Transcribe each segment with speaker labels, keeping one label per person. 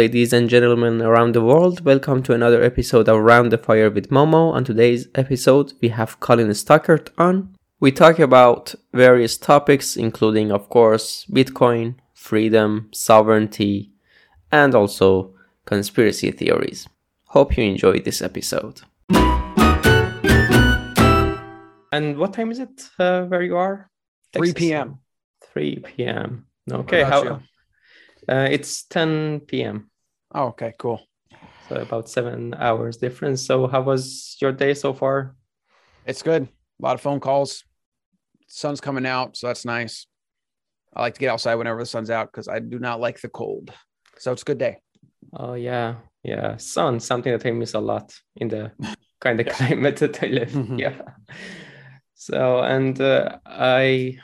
Speaker 1: Ladies and gentlemen around the world, welcome to another episode of Round the Fire with Momo. On today's episode, we have Colin Stuckert on. We talk about various topics, including, of course, Bitcoin, freedom, sovereignty, and also conspiracy theories. Hope you enjoy this episode. And what time is it uh, where you are?
Speaker 2: 3 p.m.
Speaker 1: 3 p.m. Okay, how? Uh, it's 10 p.m.
Speaker 2: Oh, okay, cool.
Speaker 1: So about seven hours difference. So how was your day so far?
Speaker 2: It's good. A lot of phone calls. Sun's coming out, so that's nice. I like to get outside whenever the sun's out because I do not like the cold. So it's a good day.
Speaker 1: Oh yeah, yeah. Sun, something that I miss a lot in the kind of climate that I live.
Speaker 2: Mhm.
Speaker 1: Yeah. So and uh, I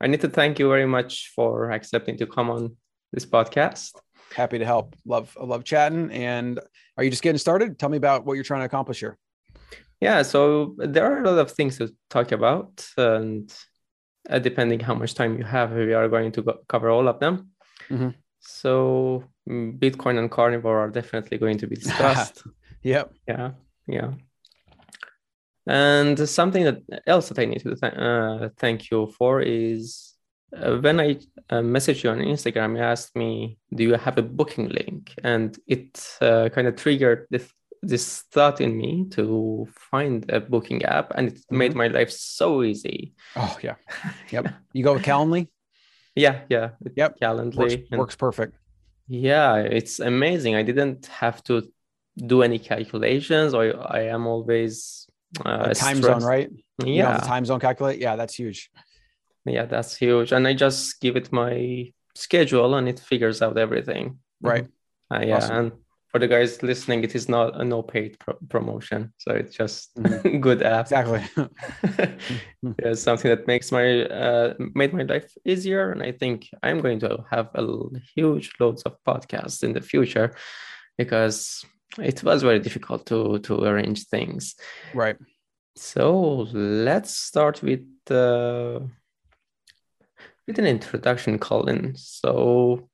Speaker 1: I need to thank you very much for accepting to come on this podcast.
Speaker 2: Happy to help. Love love chatting. And are you just getting started? Tell me about what you're trying to accomplish here.
Speaker 1: Yeah, so there are a lot of things to talk about, and uh, depending how much time you have, we are going to go- cover all of them.
Speaker 2: Mhm.
Speaker 1: So mm, Bitcoin and Carnivore are definitely going to be discussed.
Speaker 2: Yep.
Speaker 1: yeah, yeah. And something that else that I need to th- uh, thank you for is uh, when I uh, messaged you on Instagram, you asked me, "Do you have a booking link?" And it uh, kind of triggered this this thought in me to find a booking app, and it made my life so easy.
Speaker 2: Oh yeah. Yep. You go with Calendly?
Speaker 1: Yeah, yeah.
Speaker 2: Yep.
Speaker 1: Calendly.
Speaker 2: Works,
Speaker 1: and-
Speaker 2: works perfect.
Speaker 1: Yeah, it's amazing. I didn't have to do any calculations, or I am always uh,
Speaker 2: A time zone,
Speaker 1: stressed.
Speaker 2: right? You know,
Speaker 1: Yeah,
Speaker 2: the time zone calculate. Yeah, that's huge.
Speaker 1: Yeah, that's huge. And I just give it my schedule, and it figures out everything.
Speaker 2: Right.
Speaker 1: Uh, yeah,
Speaker 2: Awesome.
Speaker 1: and for the guys listening, it is not a no paid pro- promotion, so it's just
Speaker 2: Mhm.
Speaker 1: good app.
Speaker 2: Exactly.
Speaker 1: yeah, something that makes my uh, made my life easier, and I think I'm going to have a huge loads of podcasts in the future because it was very difficult to to arrange things.
Speaker 2: right.
Speaker 1: So let's start with uh, with an introduction, Colin. So.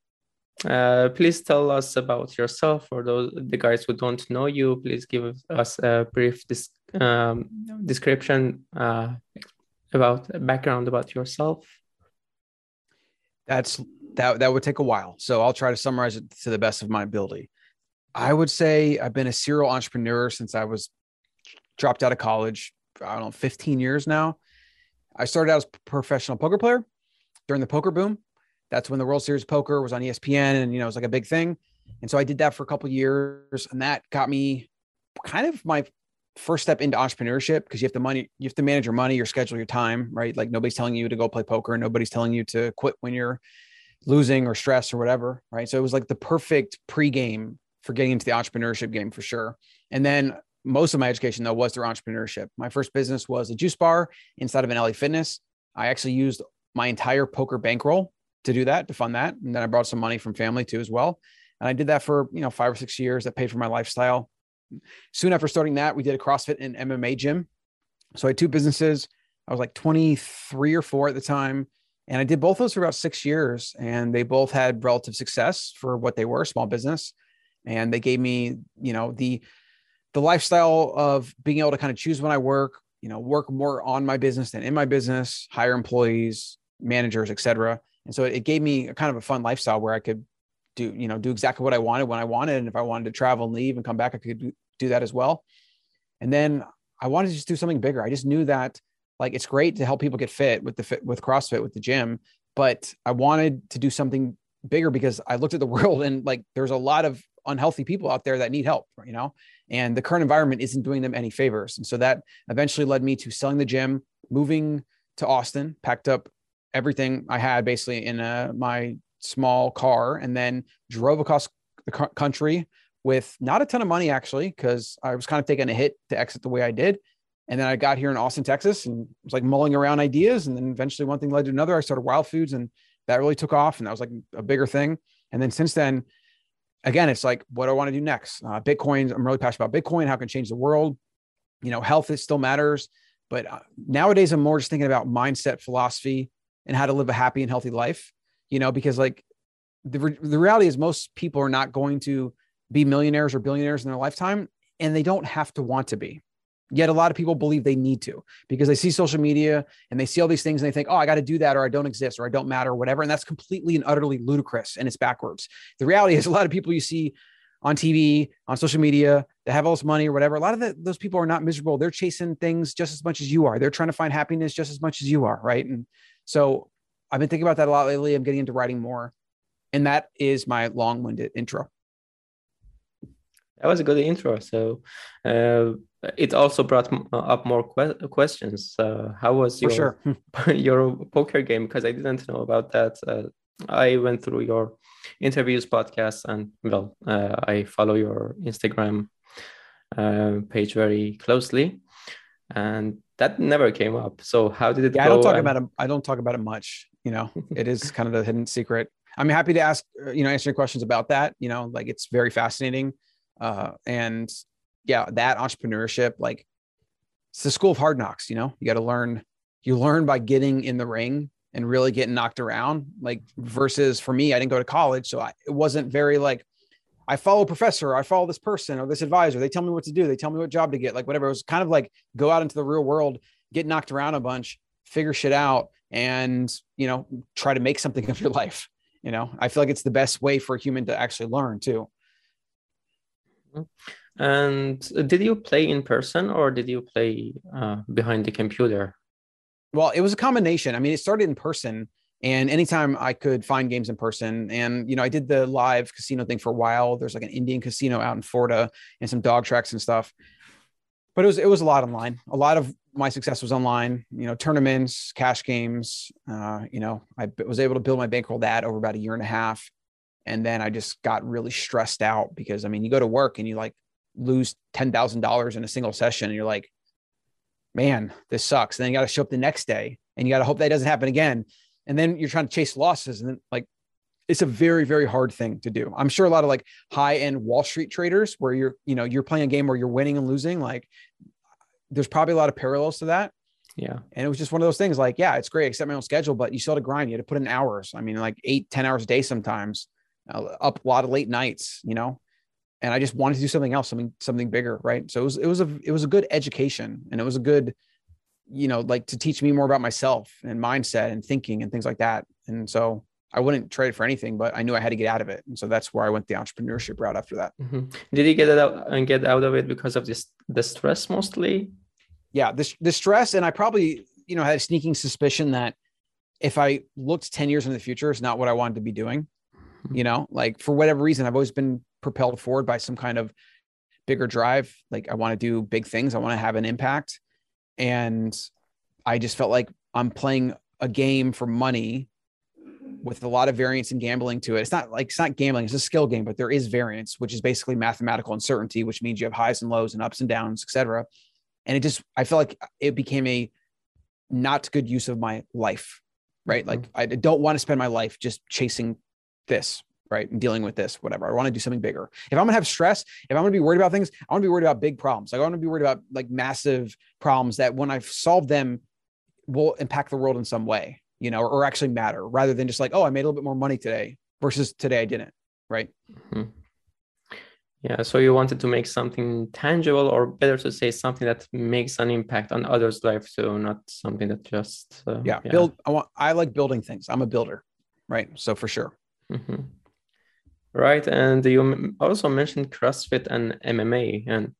Speaker 1: Uh, please tell us about yourself for those the guys who don't know you. Please give us a brief dis- um, description uh, about background about yourself.
Speaker 2: That's that that would take a while. So I'll try to summarize it to the best of my ability. I would say I've been a serial entrepreneur since I was dropped out of college. I don't know, 15 years now. I started out as a professional poker player during the poker boom. That's when the World Series Poker was on ESPN and you know it was like a big thing. And so I did that for a couple years and that got me kind of my first step into entrepreneurship because you have to money you have to manage your money, your schedule, your time, right? Like nobody's telling you to go play poker, nobody's telling you to quit when you're losing or stress or whatever, right? So it was like the perfect pregame for getting into the entrepreneurship game for sure. And then most of my education though was through entrepreneurship. My first business was a juice bar inside of an LA Fitness. I actually used my entire poker bankroll to do that, to fund that, and then I brought some money from family too as well. And I did that for you know five or six years. That paid for my lifestyle. Soon after starting that, we did a CrossFit and MMA gym. So I had two businesses. I was like 23 or four at the time. And I did both of those for about six years. And they both had relative success for what they were, small business. And they gave me, you know, the the lifestyle of being able to kind of choose when I work, you know, work more on my business than in my business, hire employees, managers, et cetera. And so it gave me a kind of a fun lifestyle where I could do, you know, do exactly what I wanted when I wanted. And if I wanted to travel and leave and come back, I could do, do that as well. And then I wanted to just do something bigger. I just knew that like it's great to help people get fit with the fit with CrossFit with the gym, but I wanted to do something bigger because I looked at the world and like there's a lot of unhealthy people out there that need help, you know, and the current environment isn't doing them any favors. And so that eventually led me to selling the gym, moving to Austin, packed up everything I had basically in uh, my small car, and then drove across the country with not a ton of money actually, because I was kind of taking a hit to exit the way I did. And then I got here in Austin, Texas, and was like mulling around ideas. And then eventually one thing led to another. I started Wild Foods, and that really took off, and that was like a bigger thing. And then since then, again, it's like, what do I want to do next? Uh, Bitcoin. I'm really passionate about Bitcoin. How can change the world. You know, health it still matters, but uh, nowadays I'm more just thinking about mindset, philosophy, and how to live a happy and healthy life. You know, because like the, re- the reality is most people are not going to be millionaires or billionaires in their lifetime and they don't have to want to be. Yet a lot of people believe they need to because they see social media and they see all these things and they think oh i got to do that or i don't exist or i don't matter or whatever and that's completely and utterly ludicrous and it's backwards. The reality is a lot of people you see on tv on social media that have all this money or whatever a lot of the, those people are not miserable. They're chasing things just as much as you are. They're trying to find happiness just as much as you are right? And so i've been thinking about that a lot lately i'm getting into writing more and that is my long-winded intro
Speaker 1: that was a good intro. So uh, it also brought up more que- questions. Uh, how was your
Speaker 2: sure.
Speaker 1: your poker game? Because I didn't know about that. Uh, I went through your interviews podcast, and well, uh, I follow your Instagram uh, page very closely, and that never came up. So how did it?
Speaker 2: Yeah, I don't talk and... about it. I don't talk about it much. You know, it is kind of the hidden secret. I'm happy to ask, uh, you know, answer questions about that. You know, like it's very fascinating uh, and yeah, that entrepreneurship, like it's the school of hard knocks, you know, you got to learn, you learn by getting in the ring and really getting knocked around. Like versus for me, I didn't go to college. So I, it wasn't very like, I follow a professor, I follow this person or this advisor. They tell me what to do. They tell me what job to get, like whatever. It was kind of like go out into the real world, get knocked around a bunch, figure shit out, and you know, try to make something of your life. You know, I feel like it's the best way for a human to actually learn too.
Speaker 1: And did you play in person or did you play uh, behind the computer?
Speaker 2: Well, it was a combination. I mean, it started in person, and anytime I could find games in person, and you know, I did the live casino thing for a while. There's like an Indian casino out in Florida and some dog tracks and stuff. But it was it was a lot online. A lot of my success was online. You know, tournaments, cash games. Uh, you know, I was able to build my bankroll that over about a year and a half and then I just got really stressed out because I mean, you go to work and you like lose ten thousand dollars in a single session, and you're like, man, this sucks. And then you got to show up the next day, and you got to hope that doesn't happen again. And then you're trying to chase losses, and then like it's a very very hard thing to do. I'm sure a lot of like high end Wall Street traders where you're you know you're playing a game where you're winning and losing, like there's probably a lot of parallels to that.
Speaker 1: Yeah.
Speaker 2: And it was just one of those things like, yeah, it's great, accept my own schedule, but you still had to grind. You had to put in hours. I mean, like eight, ten hours a day sometimes uh, up a lot of late nights, you know, and I just wanted to do something else, something, something bigger. Right. So it was, it was a, it was a good education and it was a good, you know, like to teach me more about myself and mindset and thinking and things like that. And so I wouldn't trade it for anything, but I knew I had to get out of it. And so that's where I went the entrepreneurship route after that.
Speaker 1: Mm-hmm. Did you get it out and get out of it because of this, the stress mostly?
Speaker 2: Yeah. This, the stress. And I probably, you know, had a sneaking suspicion that if I looked 10 years into the future, it's not what I wanted to be doing you know like for whatever reason i've always been propelled forward by some kind of bigger drive like i want to do big things i want to have an impact and i just felt like i'm playing a game for money with a lot of variance and gambling to it. It's not like it's not gambling it's a skill game but there is variance which is basically mathematical uncertainty which means you have highs and lows and ups and downs etc and it just i felt like it became a not good use of my life right? Like mm-hmm. i don't want to spend my life just chasing this, right? And dealing with this, whatever. I want to do something bigger. If I'm gonna have stress, if I'm gonna be worried about things, I want to be worried about big problems. Like I want to be worried about like massive problems that when I've solved them will impact the world in some way, you know, or, or actually matter rather than just like, oh, I made a little bit more money today versus today I didn't. Right.
Speaker 1: Mm-hmm. Yeah. So you wanted to make something tangible, or better to say, something that makes an impact on others' life. So not something that just
Speaker 2: uh, yeah, yeah. Build. I want. I like building things. I'm a builder. Right. So for sure.
Speaker 1: Mm-hmm. Right. And you also mentioned CrossFit and MMA. And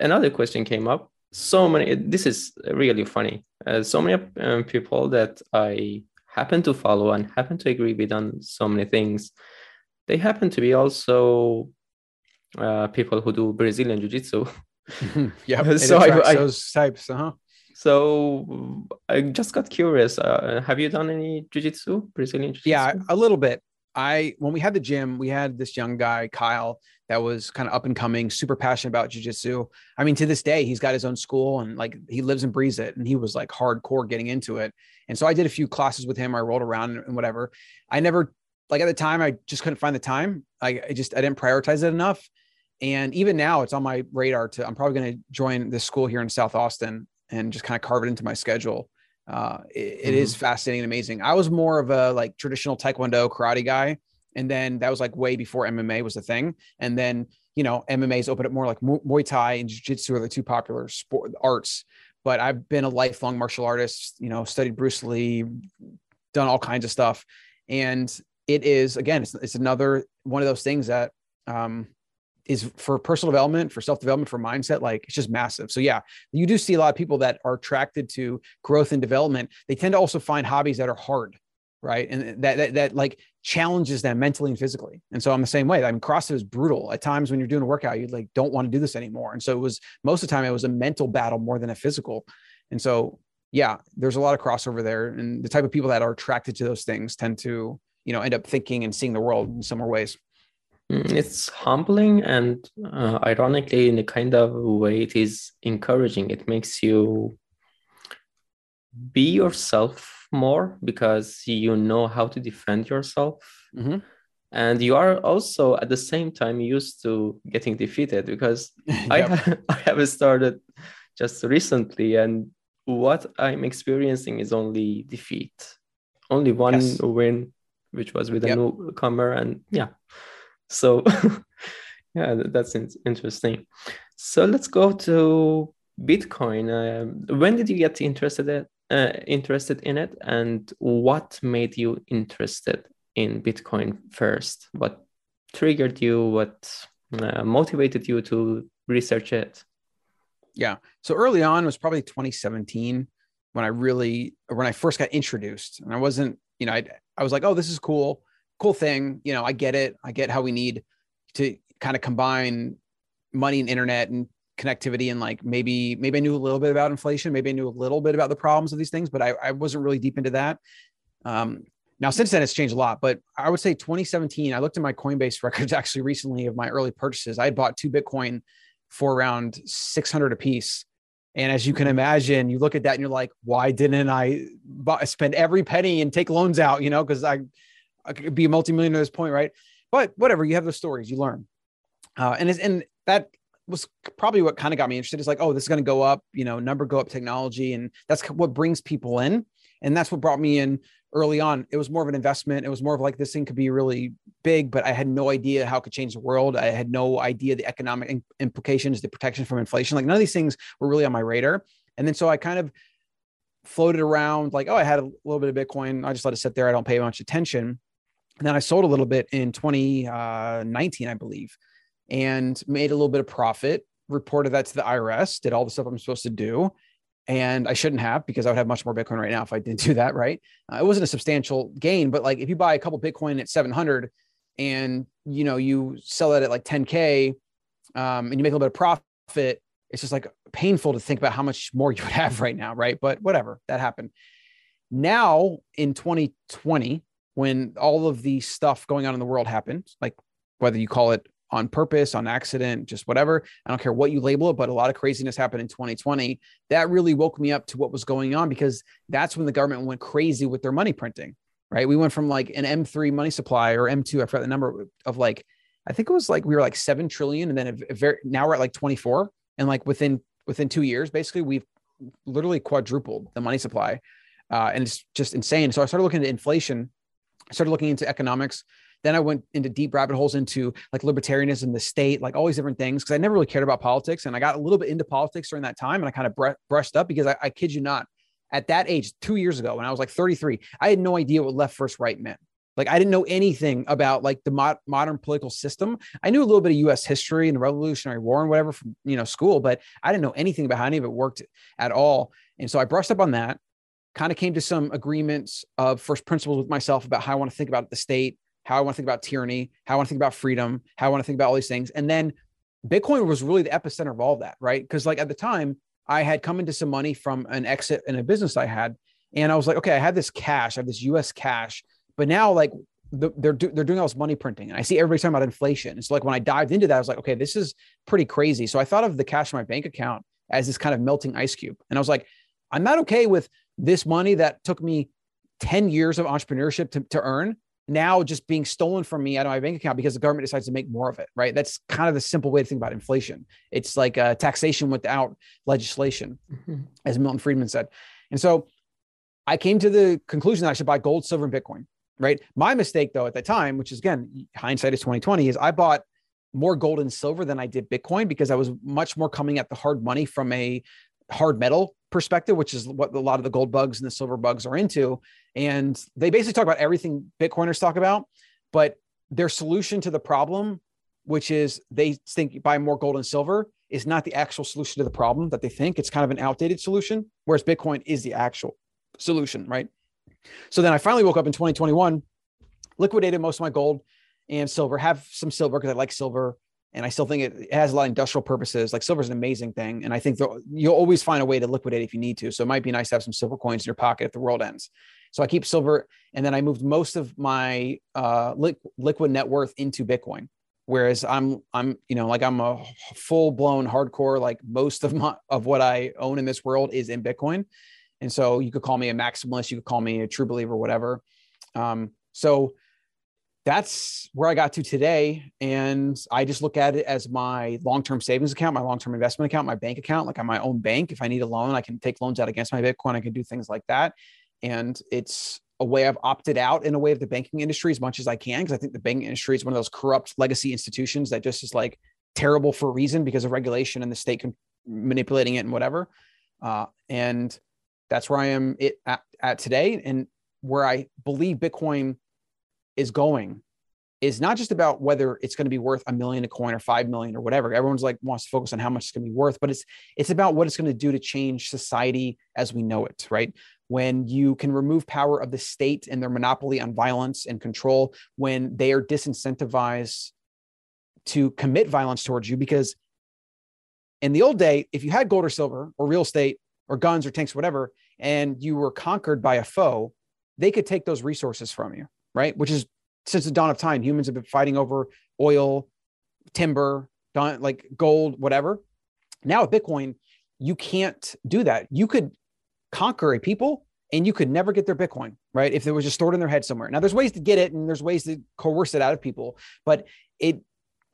Speaker 1: another question came up. So many, this is really funny. Uh, so many um, people that I happen to follow and happen to agree with on so many things, they happen to be also uh, people who do Brazilian Jiu Jitsu.
Speaker 2: yeah. so I, I, those types. Uh-huh.
Speaker 1: So I just got curious. Uh, have you done any jiu-jitsu, Brazilian jiu-jitsu?
Speaker 2: Yeah, a little bit. I when we had the gym, we had this young guy, Kyle, that was kind of up and coming, super passionate about jujitsu. I mean, to this day, he's got his own school and like he lives and breathes it. And he was like hardcore getting into it. And so I did a few classes with him. I rolled around and whatever. I never like at the time, I just couldn't find the time. I, I just I didn't prioritize it enough. And even now, it's on my radar to. I'm probably going to join this school here in South Austin and just kind of carve it into my schedule uh, it, it mm-hmm. is fascinating and amazing. I was more of a like traditional Taekwondo karate guy. And then that was like way before MMA was a thing. And then, you know, MMA's opened up more like Muay Thai and Jiu Jitsu are the two popular sport arts. But I've been a lifelong martial artist, you know, studied Bruce Lee, done all kinds of stuff. And it is, again, it's, it's another one of those things that um, is for personal development, for self development, for mindset. Like it's just massive. So, yeah, you do see a lot of people that are attracted to growth and development. They tend to also find hobbies that are hard right? And that, that that like challenges them mentally and physically. And so i'm the same way. I mean crossfit is brutal. At times when you're doing a workout you like don't want to do this anymore. And so it was most of the time it was a mental battle more than a physical. And so yeah there's a lot of crossover there. And the type of people that are attracted to those things tend to you know end up thinking and seeing the world in similar ways
Speaker 1: it's humbling and uh, ironically in a kind of way it is encouraging it makes you be yourself more because you know how to defend yourself. Mm-hmm. And you are also at the same time used to getting defeated because I, have, I have started just recently and what I'm experiencing is only defeat. Only one yes. win, which was with a newcomer. And yeah, so yeah, that's interesting. So let's go to Bitcoin. Uh, when did you get interested in, uh, interested in it? And what made you interested in bitcoin first? What triggered you? What uh, motivated you to research it?
Speaker 2: Yeah. So early on was probably 2017 when i really when i first got introduced. And i wasn't you know i i was like oh this is cool cool thing you know i get it i get how we need to kind of combine money and internet and connectivity and like maybe maybe I knew a little bit about inflation, maybe I knew a little bit about the problems of these things, but I, I wasn't really deep into that. Um, now since then it's changed a lot, but I would say 2017. I looked at my Coinbase records actually recently of my early purchases. I had bought two Bitcoin for around 600 a piece. And as you can imagine, you look at that and you're like, why didn't I buy, spend every penny and take loans out? You know, because I, Could be a multimillionaire at this point, right? But whatever, you have those stories, you learn. Uh, and and that was probably what kind of got me interested. Is like, oh, this is going to go up, you know, number go up technology, and that's what brings people in, and that's what brought me in early on. It was more of an investment. It was more of like this thing could be really big, but I had no idea how it could change the world. I had no idea the economic implications, the protection from inflation. Like none of these things were really on my radar. And then so I kind of floated around like, oh, I had a little bit of Bitcoin. I just let it sit there. I don't pay much attention. And then I sold a little bit in 2019, I believe and made a little bit of profit, reported that to the IRS, did all the stuff I'm supposed to do. And I shouldn't have because I would have much more Bitcoin right now if I didn't do that. Right. Uh, it wasn't a substantial gain, but like if you buy a couple Bitcoin at 700 and, you know, you sell it at like 10K um, and you make a little bit of profit, it's just like painful to think about how much more you would have right now. Right. But whatever, that happened. Now in 2020, when all of the stuff going on in the world happened, like whether you call it on purpose, on accident, just whatever. I don't care what you label it, but a lot of craziness happened in 2020. That really woke me up to what was going on because that's when the government went crazy with their money printing, right? We went from like an M3 money supply or M2, I forgot the number of like, I think it was like we were like 7 trillion and then a, a very, now we're at like 24 and like within within 2 years basically we've literally quadrupled the money supply. Uh, and it's just insane. So I started looking at inflation, Started looking into economics then I went into deep rabbit holes into like libertarianism, the state, like all these different things because I never really cared about politics. And I got a little bit into politics during that time and I kind of brushed up because I, I kid you not, at that age, two years ago, when I was like 33, I had no idea what left, first, right meant. Like I didn't know anything about like the mo- modern political system. I knew a little bit of U.S. history and the Revolutionary War and whatever from you know school, but I didn't know anything about how any of it worked at all. And so I brushed up on that. Kind of came to some agreements of first principles with myself about how I want to think about the state, how I want to think about tyranny, how I want to think about freedom, how I want to think about all these things. And then Bitcoin was really the epicenter of all that, right? Because like at the time, I had come into some money from an exit in a business I had, and I was like, okay, I have this cash, I have this U.S. cash, but now like the, they're do, they're doing all this money printing, and I see everybody talking about inflation. And so like when I dived into that, I was like, okay, this is pretty crazy. So I thought of the cash in my bank account as this kind of melting ice cube, and I was like, I'm not okay with this money that took me 10 years of entrepreneurship to, to earn now just being stolen from me out of my bank account because the government decides to make more of it, right? That's kind of the simple way to think about inflation. It's like a taxation without legislation, mm-hmm. as Milton Friedman said. And so I came to the conclusion that I should buy gold, silver, and Bitcoin. right? My mistake though at the time, which is again, hindsight is 2020, is I bought more gold and silver than I did Bitcoin because I was much more coming at the hard money from a hard metal perspective, which is what a lot of the gold bugs and the silver bugs are into. And they basically talk about everything Bitcoiners talk about, but their solution to the problem, which is they think buy more gold and silver, is not the actual solution to the problem that they think. It's kind of an outdated solution, whereas Bitcoin is the actual solution, right? So then I finally woke up in 2021, liquidated most of my gold and silver, have some silver because I like silver. And I still think it, has a lot of industrial purposes. Like silver is an amazing thing. And I think you'll always find a way to liquidate if you need to. So it might be nice to have some silver coins in your pocket if the world ends. So I keep silver. And then I moved most of my uh, li- liquid net worth into Bitcoin. Whereas I'm, I'm, you know, like I'm a full blown hardcore, like most of my, of what I own in this world is in Bitcoin. And so you could call me a maximalist, you could call me a true believer, whatever. Um, so that's where I got to today. And I just look at it as my long term savings account, my long term investment account, my bank account, like I'm my own bank. If I need a loan, I can take loans out against my Bitcoin. I can do things like that. And it's a way I've opted out in a way of the banking industry as much as I can, because I think the banking industry is one of those corrupt legacy institutions that just is like terrible for a reason because of regulation and the state manipulating it and whatever. Uh, and that's where I am it, at, at today. And where I believe Bitcoin is going is not just about whether it's going to be worth a million a coin or five million or whatever. Everyone's like wants to focus on how much it's going to be worth, but it's it's about what it's going to do to change society as we know it, right? When you can remove power of the state and their monopoly on violence and control, when they are disincentivized to commit violence towards you, because in the old day, if you had gold or silver or real estate or guns or tanks, or whatever, and you were conquered by a foe, they could take those resources from you, right? Which is since the dawn of time, humans have been fighting over oil, timber, like gold, whatever. Now with Bitcoin, you can't do that. You could conquer a people and you could never get their Bitcoin, right? If it was just stored in their head somewhere. Now there's ways to get it and there's ways to coerce it out of people, but it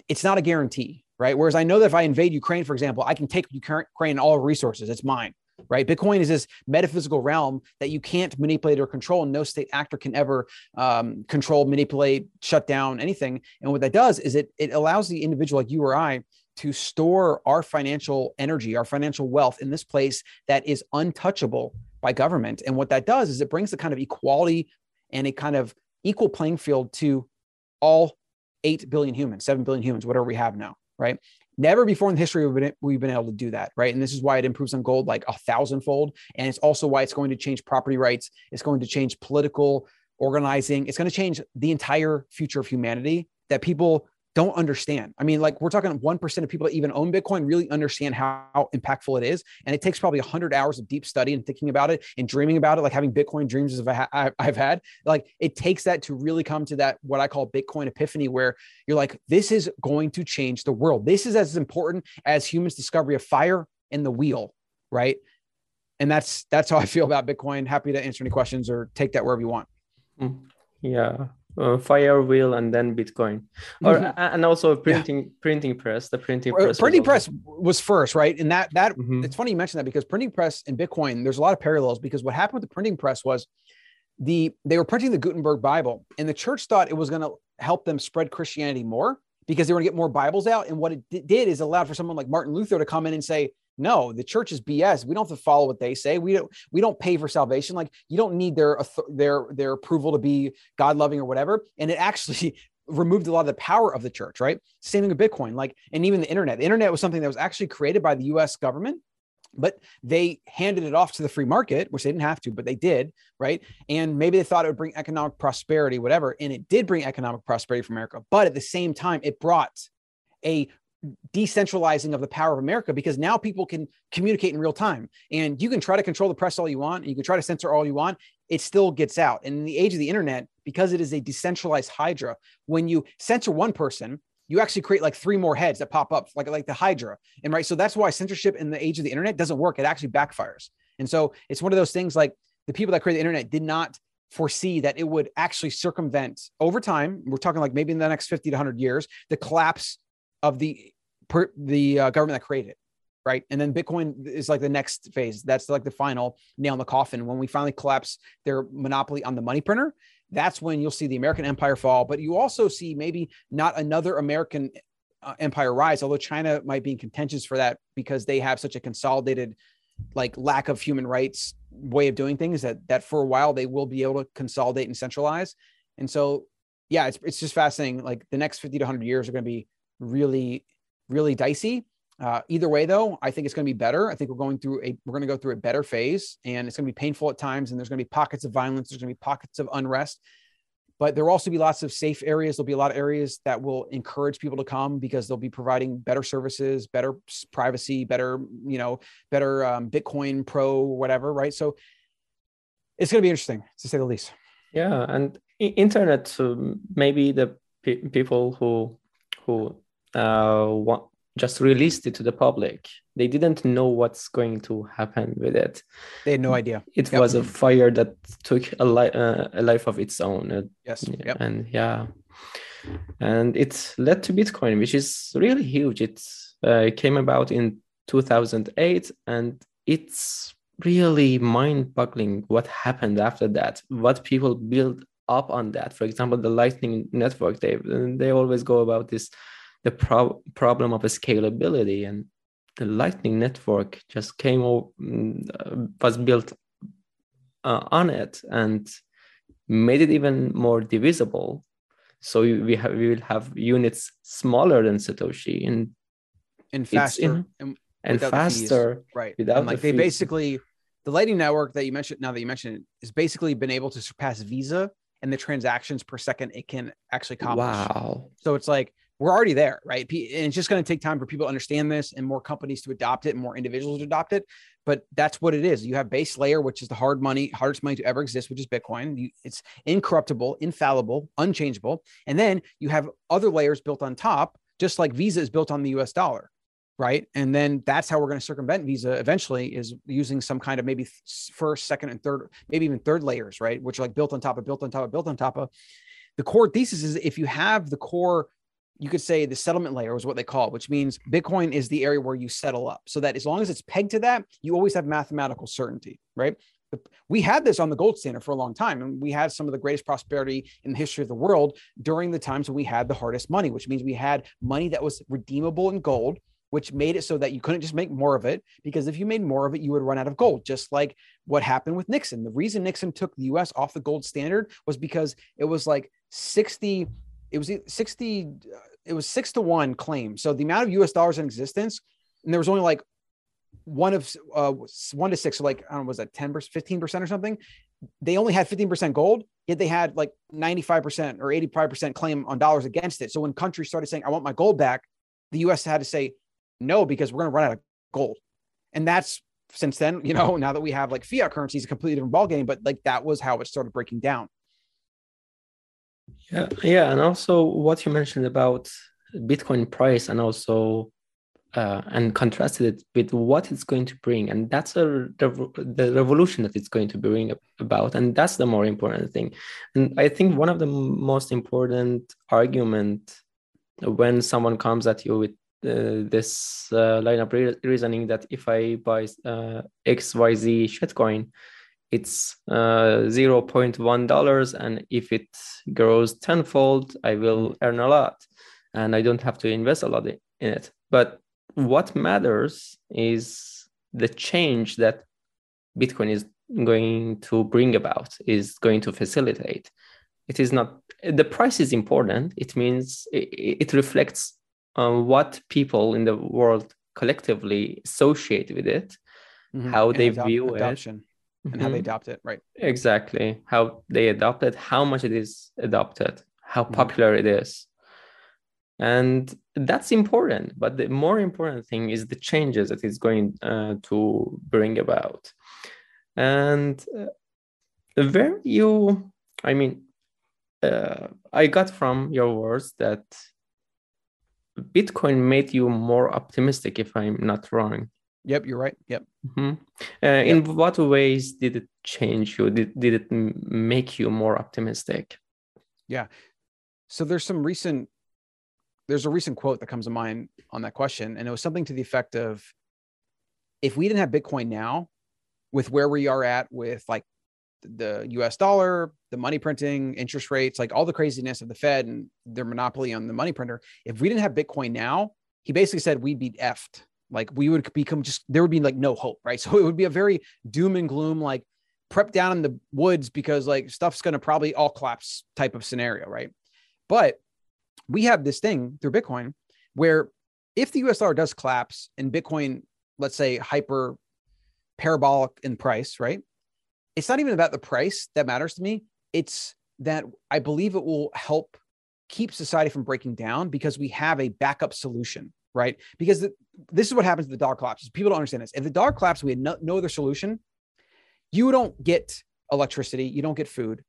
Speaker 2: it's not a guarantee, right? Whereas I know that if I invade Ukraine, for example, I can take Ukraine all resources. It's mine right? Bitcoin is this metaphysical realm that you can't manipulate or control, and no state actor can ever um, control, manipulate, shut down anything. And what that does is it it allows the individual like you or I to store our financial energy, our financial wealth in this place that is untouchable by government. And what that does is it brings the kind of equality and a kind of equal playing field to all 8 billion humans, 7 billion humans, whatever we have now, right? Never before in history we've been, we've been able to do that, right? And this is why it improves on gold like a thousandfold. And it's also why it's going to change property rights. It's going to change political organizing. It's going to change the entire future of humanity that people don't understand. I mean, like we're talking 1% of people that even own Bitcoin really understand how, how impactful it is. And it takes probably 100 hours of deep study and thinking about it and dreaming about it, like having Bitcoin dreams as I've had. Like it takes that to really come to that, what I call Bitcoin epiphany, where you're like, this is going to change the world. This is as important as humans' discovery of fire and the wheel, right? And that's that's how I feel about Bitcoin. Happy to answer any questions or take that wherever you want.
Speaker 1: Mm. Yeah, uh, fire wheel and then bitcoin or mm-hmm. and also printing yeah. printing press the printing press
Speaker 2: printing was press was first right and that that mm-hmm. it's funny you mentioned that because printing press and bitcoin there's a lot of parallels because what happened with the printing press was the they were printing the gutenberg bible and the church thought it was going to help them spread christianity more because they were going to get more bibles out and what it did is allowed for someone like martin luther to come in and say no, the church is BS. We don't have to follow what they say. We don't we don't pay for salvation. Like you don't need their their their approval to be God loving or whatever. And it actually removed a lot of the power of the church, right? Same thing with Bitcoin, like and even the internet. The internet was something that was actually created by the US government but they handed it off to the free market, which they didn't have to, but they did, right? And maybe they thought it would bring economic prosperity, whatever. And it did bring economic prosperity for America. But at the same time, it brought a decentralizing of the power of America because now people can communicate in real time and you can try to control the press all you want and you can try to censor all you want it still gets out. And in the age of the internet because it is a decentralized hydra when you censor one person you actually create like three more heads that pop up like like the hydra and right so that's why censorship in the age of the internet doesn't work. It actually backfires. And so it's one of those things like the people that create the internet did not foresee that it would actually circumvent over time we're talking like maybe in the next 50 to 100 years the collapse of the per, the uh, government that created it right and then bitcoin is like the next phase that's like the final nail in the coffin when we finally collapse their monopoly on the money printer that's when you'll see the American empire fall. But you also see maybe not another American uh, empire rise, although China might be in contentions for that because they have such a consolidated, like lack of human rights way of doing things that that for a while they will be able to consolidate and centralize. And so, yeah, it's it's just fascinating. Like the next fifty to hundred years are going to be really, really dicey. Uh, either way, though, I think it's going to be better. I think we're going through a we're going to go through a better phase, and it's going to be painful at times, and there's going to be pockets of violence. There's going to be pockets of unrest, but there will also be lots of safe areas. There'll be a lot of areas that will encourage people to come because they'll be providing better services, better privacy, better you know, better um, Bitcoin Pro, whatever, right? So it's going to be interesting to say the least.
Speaker 1: Yeah, and internet um, maybe the pe- people who who uh, just released it to the public. They didn't know what's going to happen with it.
Speaker 2: They had no idea.
Speaker 1: It yep. was a fire that took a, li- uh, a life of its own. Uh,
Speaker 2: yes. Yep.
Speaker 1: And yeah, and it led to Bitcoin, which is really huge. It uh, came about in 2008, and it's really mind-boggling what happened after that. What people built up on that. For example, the Lightning Network. They they always go about this the pro- problem of scalability and the lightning network just came over, mm, uh, was built uh, on it and made it even more divisible. So we have we will have units smaller than satoshi and
Speaker 2: and faster in,
Speaker 1: and, and faster
Speaker 2: right. Without and like the they basically the lightning network that you mentioned now that you mentioned it has basically been able to surpass visa and the transactions per second it can actually accomplish.
Speaker 1: Wow.
Speaker 2: So it's like we're already there, right? And it's just going to take time for people to understand this and more companies to adopt it and more individuals to adopt it. But that's what it is. You have base layer, which is the hard money, hardest money to ever exist, which is Bitcoin. You, it's incorruptible, infallible, unchangeable. And then you have other layers built on top, just like Visa is built on the US dollar, right? And then that's how we're going to circumvent Visa eventually is using some kind of maybe first, second, and third, maybe even third layers, right? Which are like built on top of, built on top of, built on top of. The core thesis is if you have the core you could say the settlement layer is what they call it, which means Bitcoin is the area where you settle up. So that as long as it's pegged to that, you always have mathematical certainty, right? We had this on the gold standard for a long time, and we had some of the greatest prosperity in the history of the world during the times when we had the hardest money, which means we had money that was redeemable in gold, which made it so that you couldn't just make more of it because if you made more of it, you would run out of gold, just like what happened with Nixon. The reason Nixon took the US off the gold standard was because it was like 60 it was 60 it was six to one claim. So the amount of us dollars in existence and there was only like one of uh one to six so like i don't know was that 10 15 percent or something? They only had 15% gold yet they had like 95% or 85% claim on dollars against it. So when countries started saying i want my gold back the us had to say no because we're going to run out of gold. And that's since then you know now that we have like fiat currency is a completely different ballgame but like that was how it started breaking down
Speaker 1: yeah, yeah, and also what you mentioned about Bitcoin price, and also uh, and contrasted it with what it's going to bring, and that's a the revolution that it's going to bring about, and that's the more important thing. And I think one of the most important argument when someone comes at you with uh, this uh, line of re- reasoning that if I buy uh, XYZ shitcoin, it's uh, $0.1 and if it grows tenfold i will earn a lot. And i don't have to invest a lot in it. But what matters is the change that bitcoin is going to bring about is going to facilitate. It is not the price is important. It means it, it reflects on what people in the world collectively associate with it mm-hmm. how and they view adoption. it
Speaker 2: and mm-hmm. how they mm-hmm. adopt it, right?
Speaker 1: Exactly. How they adopt it, how much it is adopted, how mm-hmm. popular it is. And that's important. But the more important thing is the changes that it's going uh, to bring about. And uh, where you, I mean, uh, I got from your words that Bitcoin made you more optimistic, if I'm not wrong.
Speaker 2: Yep, you're right. Yep.
Speaker 1: Mm-hmm. Uh, yep. In what ways did it change you? Did, did it make you more optimistic?
Speaker 2: Yeah. So there's some recent, there's a recent quote that comes to mind on that question. And it was something to the effect of if we didn't have Bitcoin now, with where we are at with like the US dollar, the money printing, interest rates, like all the craziness of the Fed and their monopoly on the money printer. If we didn't have Bitcoin now, he basically said we'd be effed. Like we would become just there would be like no hope, right? So it would be a very doom and gloom, like prep down in the woods because like stuff's gonna probably all collapse type of scenario, right? But we have this thing through Bitcoin where if the US dollar does collapse and Bitcoin, let's say hyper parabolic in price, right? It's not even about the price that matters to me. It's that I believe it will help keep society from breaking down because we have a backup solution, right? Because the, this is what happens if the dollar collapses. People don't understand this. If the dollar collapses, we had no, no other solution. You don't get electricity, you don't get food.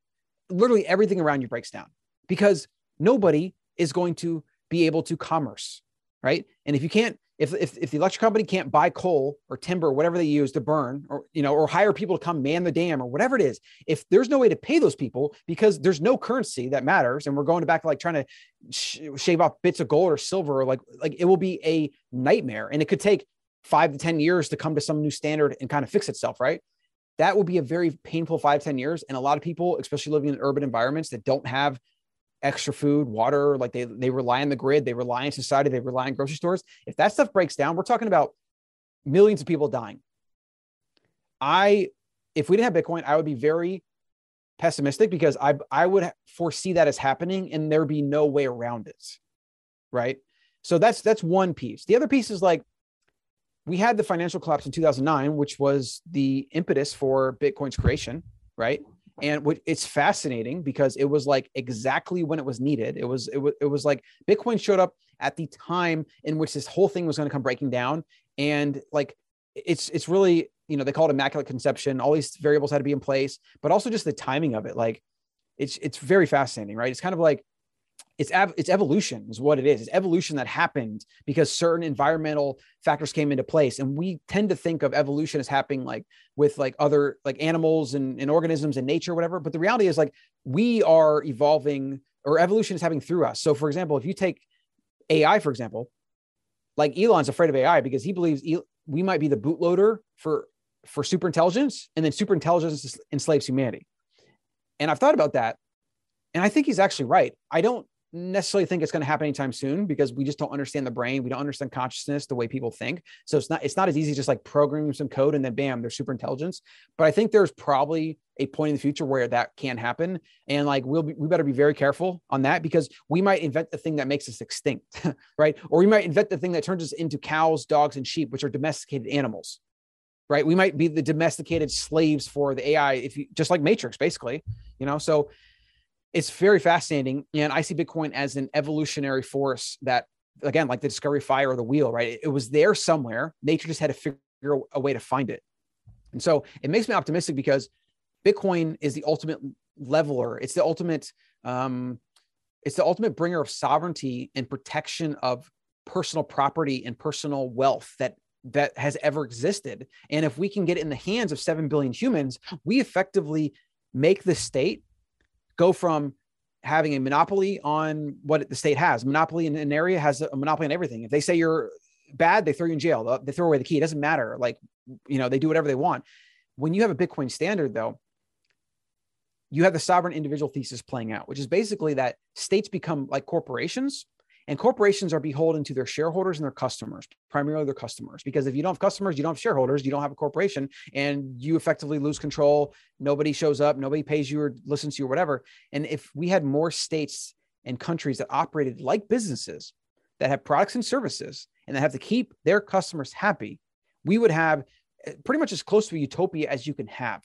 Speaker 2: Literally everything around you breaks down because nobody is going to be able to commerce, right? And if you can't, if, if, if the electric company can't buy coal or timber or whatever they use to burn or you know or hire people to come man the dam or whatever it is if there's no way to pay those people because there's no currency that matters and we're going back to like trying to sh- shave off bits of gold or silver or like like it will be a nightmare. And it could take five to ten years to come to some new standard and kind of fix itself right? That will be a very painful five ten years. And a lot of people especially living in urban environments that don't have extra food, water, like they they rely on the grid, they rely on society, they rely on grocery stores. If that stuff breaks down, we're talking about millions of people dying. I if we didn't have Bitcoin, I would be very pessimistic because I I would foresee that as happening and there'd be no way around it. Right? So that's that's one piece. The other piece is like we had the financial collapse in 2009, which was the impetus for Bitcoin's creation, right? And what it's fascinating because it was like exactly when it was needed. It was it was it was like bitcoin showed up at the time in which this whole thing was going to come breaking down. And like it's it's really you know they call it immaculate conception. All these variables had to be in place but also just the timing of it. Like it's it's very fascinating right? It's kind of like it's it's evolution is what it is. It's evolution that happened because certain environmental factors came into place, and we tend to think of evolution as happening like with like other like animals and, and organisms and nature, whatever. But the reality is like we are evolving, or evolution is happening through us. So, for example, if you take AI, for example, like Elon's afraid of AI because he believes we might be the bootloader for for super intelligence, and then super intelligence enslaves humanity. And I've thought about that, and I think he's actually right. I don't necessarily think it's going to happen anytime soon because we just don't understand the brain. We don't understand consciousness the way people think. So it's not it's not as easy just like programming some code and then bam, they're super intelligence. But I think there's probably a point in the future where that can happen, and like we'll be, we better be very careful on that because we might invent the thing that makes us extinct, right? Or we might invent the thing that turns us into cows, dogs, and sheep, which are domesticated animals. Right, we might be the domesticated slaves for the AI, if you just like Matrix, basically, you know. So it's very fascinating. And I see Bitcoin as an evolutionary force that, again, like the discovery fire or the wheel, right? It, it was there somewhere. Nature just had to figure a way to find it. And so it makes me optimistic because Bitcoin is the ultimate leveler. It's the ultimate, um, it's the ultimate bringer of sovereignty and protection of personal property and personal wealth that that has ever existed. And if we can get it in the hands of 7 billion humans, we effectively make the state go from having a monopoly on what the state has. Monopoly in an area has a monopoly on everything. If they say you're bad, they throw you in jail. They throw away the key. It doesn't matter. Like, you know, they do whatever they want. When you have a Bitcoin standard, though, you have the sovereign individual thesis playing out, which is basically that states become like corporations and corporations are beholden to their shareholders and their customers, primarily their customers. Because if you don't have customers, you don't have shareholders, you don't have a corporation, and you effectively lose control. Nobody shows up, nobody pays you or listens to you or whatever. And if we had more states and countries that operated like businesses that have products and services and that have to keep their customers happy, we would have eh, pretty much as close to a utopia as you can have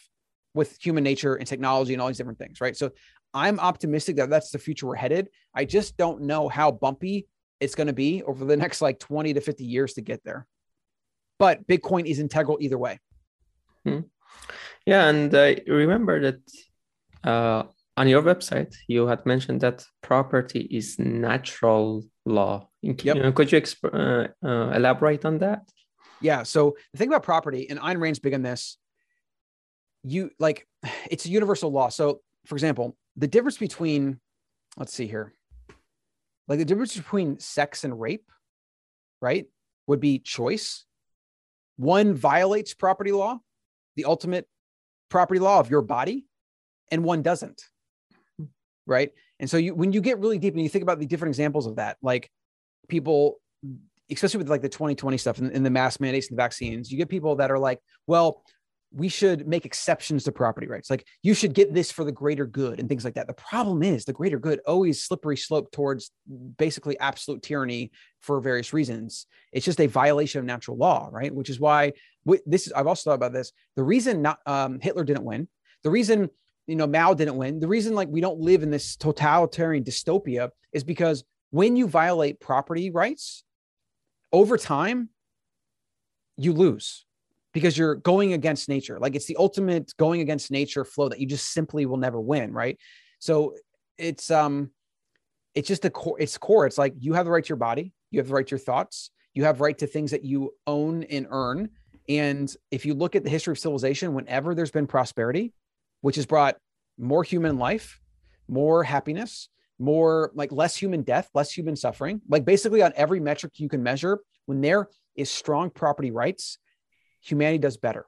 Speaker 2: with human nature and technology and all these different things, right? So I'm optimistic that that's the future we're headed. I just don't know how bumpy it's going to be over the next like 20 to 50 years to get there. But Bitcoin is integral either way.
Speaker 1: Hmm. Yeah. And I remember that uh, on your website, you had mentioned that property is natural law. Yep. Could you exp- uh, uh, elaborate on that?
Speaker 2: Yeah. So the thing about property, and Ayn Rand's big on this, you like it's a universal law. So, for example, the difference between, let's see here, like the difference between sex and rape, right, would be choice. One violates property law, the ultimate property law of your body, and one doesn't. Right. And so you when you get really deep and you think about the different examples of that, like people, especially with like the 2020 stuff and, and the mass mandates and the vaccines, you get people that are like, well, we should make exceptions to property rights. Like you should get this for the greater good and things like that. The problem is the greater good always slippery slope towards basically absolute tyranny for various reasons. It's just a violation of natural law, right? Which is why this is, I've also thought about this. The reason not um, Hitler didn't win, the reason you know Mao didn't win, the reason like we don't live in this totalitarian dystopia is because when you violate property rights over time, you lose because you're going against nature. Like it's the ultimate going against nature flow that you just simply will never win, right? So it's um it's just a core it's core. It's like you have the right to your body, you have the right to your thoughts, you have right to things that you own and earn. And if you look at the history of civilization, whenever there's been prosperity, which has brought more human life, more happiness, more like less human death, less human suffering, like basically on every metric you can measure, when there is strong property rights, humanity does better.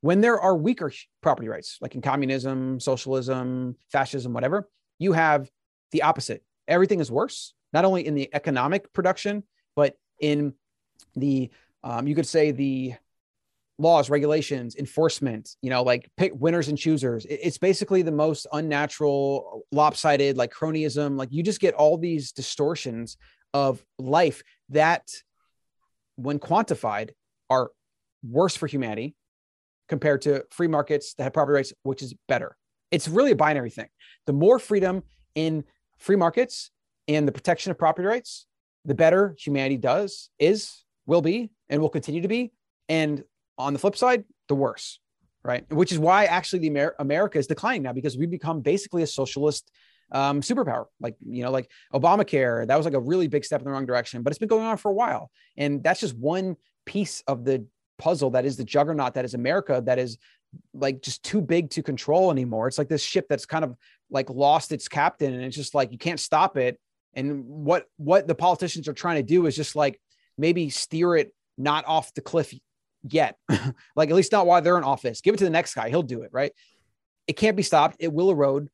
Speaker 2: When there are weaker property rights, like in communism, socialism, fascism, whatever, you have the opposite. Everything is worse, not only in the economic production, but in the, um, you could say, the laws, regulations, enforcement, you know, like pick winners and choosers. It's basically the most unnatural, lopsided, like cronyism. Like you just get all these distortions of life that, when quantified, are worse for humanity compared to free markets that have property rights, which is better. It's really a binary thing. The more freedom in free markets and the protection of property rights, the better humanity does, is, will be, and will continue to be. And on the flip side, the worse, right? Which is why actually the Amer- America is declining now because we become basically a socialist um, superpower. Like, you know, like Obamacare, that was like a really big step in the wrong direction, but it's been going on for a while. And that's just one piece of the puzzle that is the juggernaut that is America that is like just too big to control anymore. It's like this ship that's kind of like lost its captain and it's just like you can't stop it. And what what the politicians are trying to do is just like maybe steer it not off the cliff yet. like at least not while they're in office. Give it to the next guy. He'll do it, right? It can't be stopped. It will erode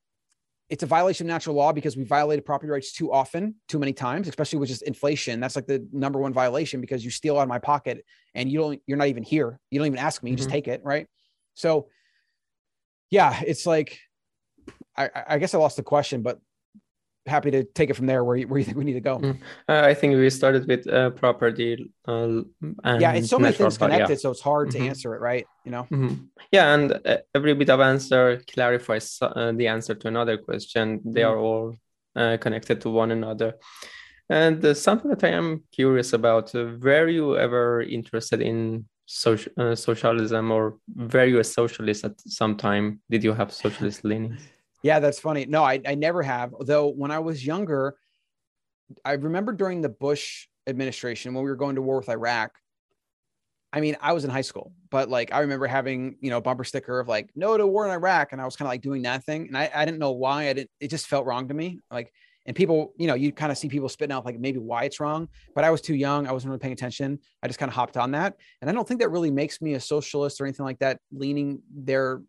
Speaker 2: it's a violation of natural law because we violated property rights too often, too many times, especially with just inflation. That's like the number one violation because you steal out of my pocket and you don't, you're not even here. You don't even ask me, you mm-hmm. just take it. Right. So yeah, it's like, I, I guess I lost the question, but happy to take it from there where you, where you think we need to go. Mm.
Speaker 1: Uh, I think we started with uh, property. Uh,
Speaker 2: yeah, it's so many things connected, yeah. so it's hard mm-hmm. to answer it, right? You know.
Speaker 1: Mm-hmm. Yeah, and uh, every bit of answer clarifies uh, the answer to another question. They mm-hmm. are all uh, connected to one another. And something that I am curious about: were you ever interested in social socialism, or were you a socialist at some time? Did you have socialist leanings?
Speaker 2: Yeah, that's funny. No, I, I never have. Though when I was younger, I remember during the Bush administration when we were going to war with Iraq. I mean, I was in high school, but like I remember having, you know, a bumper sticker of like no to war in Iraq. And I was kind of like doing that thing. And I, I didn't know why. I didn't, it just felt wrong to me. Like, and people, you know, you kind of see people spitting out like maybe why it's wrong, but I was too young. I wasn't really paying attention. I just kind of hopped on that. And I don't think that really makes me a socialist or anything like that, leaning there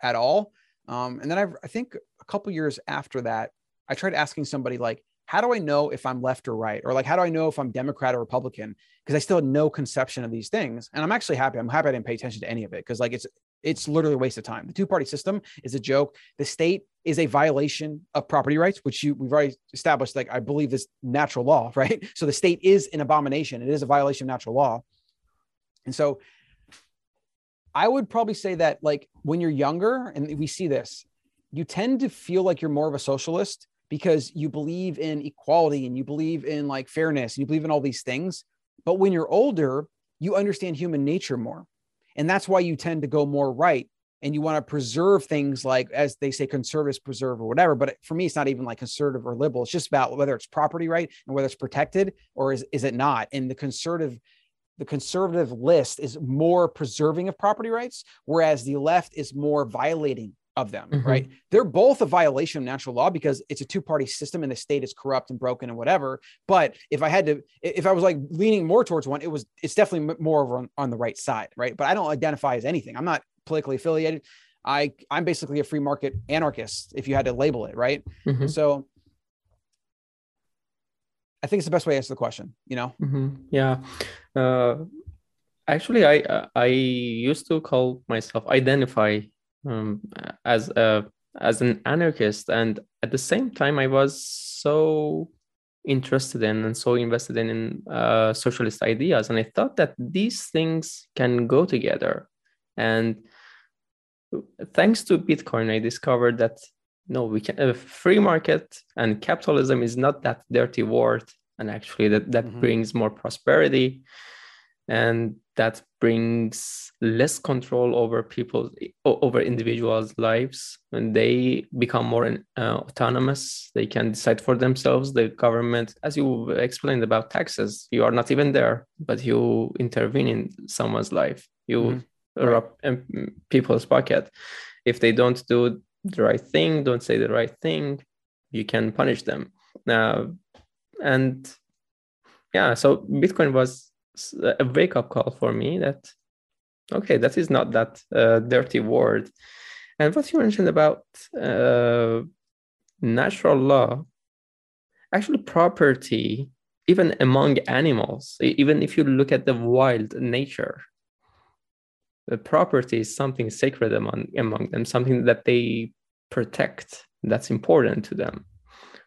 Speaker 2: at all. Um, and then I've, I think a couple years after that, I tried asking somebody like, how do I know if I'm left or right? Or like, how do I know if I'm Democrat or Republican? Because I still had no conception of these things. And I'm actually happy. I'm happy I didn't pay attention to any of it because like it's it's literally a waste of time. The two-party system is a joke. The state is a violation of property rights, which you we've already established, like I believe is natural law, right? So the state is an abomination. It is a violation of natural law. And so I would probably say that like when you're younger, and we see this, you tend to feel like you're more of a socialist because you believe in equality and you believe in like fairness and you believe in all these things. But when you're older, you understand human nature more. And that's why you tend to go more right. And you want to preserve things like, as they say, conservatives preserve or whatever. But for me, it's not even like conservative or liberal. It's just about whether it's property right and whether it's protected or is, is it not. And the conservative the conservative list is more preserving of property rights, whereas the left is more violating of them, mm-hmm. right? They're both a violation of natural law because it's a two party system and the state is corrupt and broken and whatever. But if I had to, if I was like leaning more towards one, it was, it's definitely more on, on the right side, right? But I don't identify as anything. I'm not politically affiliated. I I'm basically a free market anarchist if you had to label it, right?
Speaker 1: Mhm.
Speaker 2: So I think it's the best way to answer the question, you know?
Speaker 1: Mhm. Yeah. Uh, actually, I I used to call myself identify um, as a as an anarchist, and at the same time, I was so interested in and so invested in, in uh, socialist ideas, and I thought that these things can go together. And thanks to Bitcoin, I discovered that no, we can a free market and capitalism is not that dirty word, and actually that that
Speaker 2: Mhm.
Speaker 1: brings more prosperity, and that brings less control over people over individuals' lives, and they become more uh, autonomous. They can decide for themselves. The government, as you explained about taxes, you are not even there, but you intervene in someone's life. You
Speaker 2: Mhm.
Speaker 1: rob um, people's pocket if they don't do the right thing, don't say the right thing, you can punish them. Now, and yeah, so Bitcoin was a wake up call for me that okay, that is not that uh, dirty word. And what you mentioned about uh, natural law, actually, property, even among animals, even if you look at the wild nature, the property is something sacred among among them, something that they protect. That's important to them.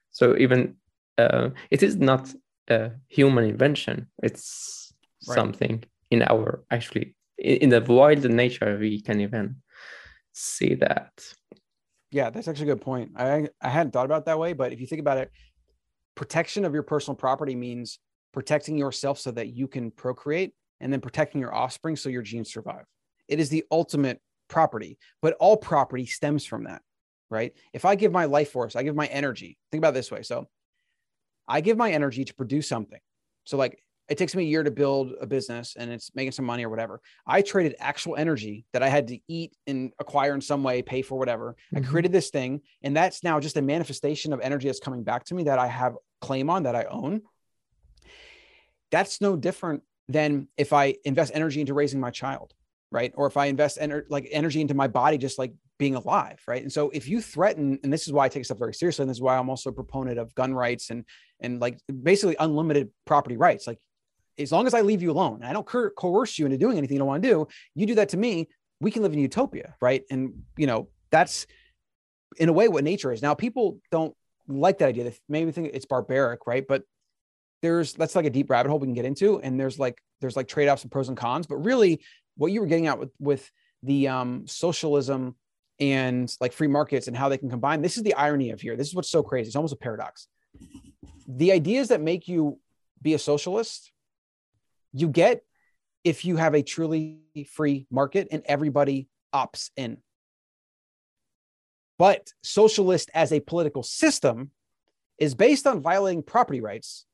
Speaker 1: So even uh, it is not a human invention. It's
Speaker 2: Right.
Speaker 1: something in our actually in, the wild nature we can even see that.
Speaker 2: Yeah, that's actually a good point. I I hadn't thought about it that way, but if you think about it, protection of your personal property means protecting yourself so that you can procreate and then protecting your offspring so your genes survive. It is the ultimate property, but all property stems from that, right? If I give my life force, I give my energy. Think about it this way. So I give my energy to produce something. So like it takes me a year to build a business and it's making some money or whatever. I traded actual energy that I had to eat and acquire in some way, pay for whatever. I
Speaker 1: Mhm.
Speaker 2: created this thing, and that's now just a manifestation of energy that's coming back to me that I have claim on that I own. That's no different than if I invest energy into raising my child, right? Or if I invest ener- like energy into my body, just like being alive, right? And so if you threaten, and this is why I take stuff very seriously, and this is why I'm also a proponent of gun rights and and like basically unlimited property rights, like as long as I leave you alone, I don't coer- coerce you into doing anything you don't want to do. You do that to me, we can live in utopia, right? And you know that's in a way what nature is. Now people don't like that idea. They maybe think it's barbaric, right? But there's that's like a deep rabbit hole we can get into, and there's like there's like trade offs and pros and cons. But really, what you were getting at with with the um, socialism and like free markets and how they can combine. This is the irony of here. This is what's so crazy. It's almost a paradox. The ideas that make you be a socialist you get if you have a truly free market and everybody opts in. But socialist as a political system is based on violating property rights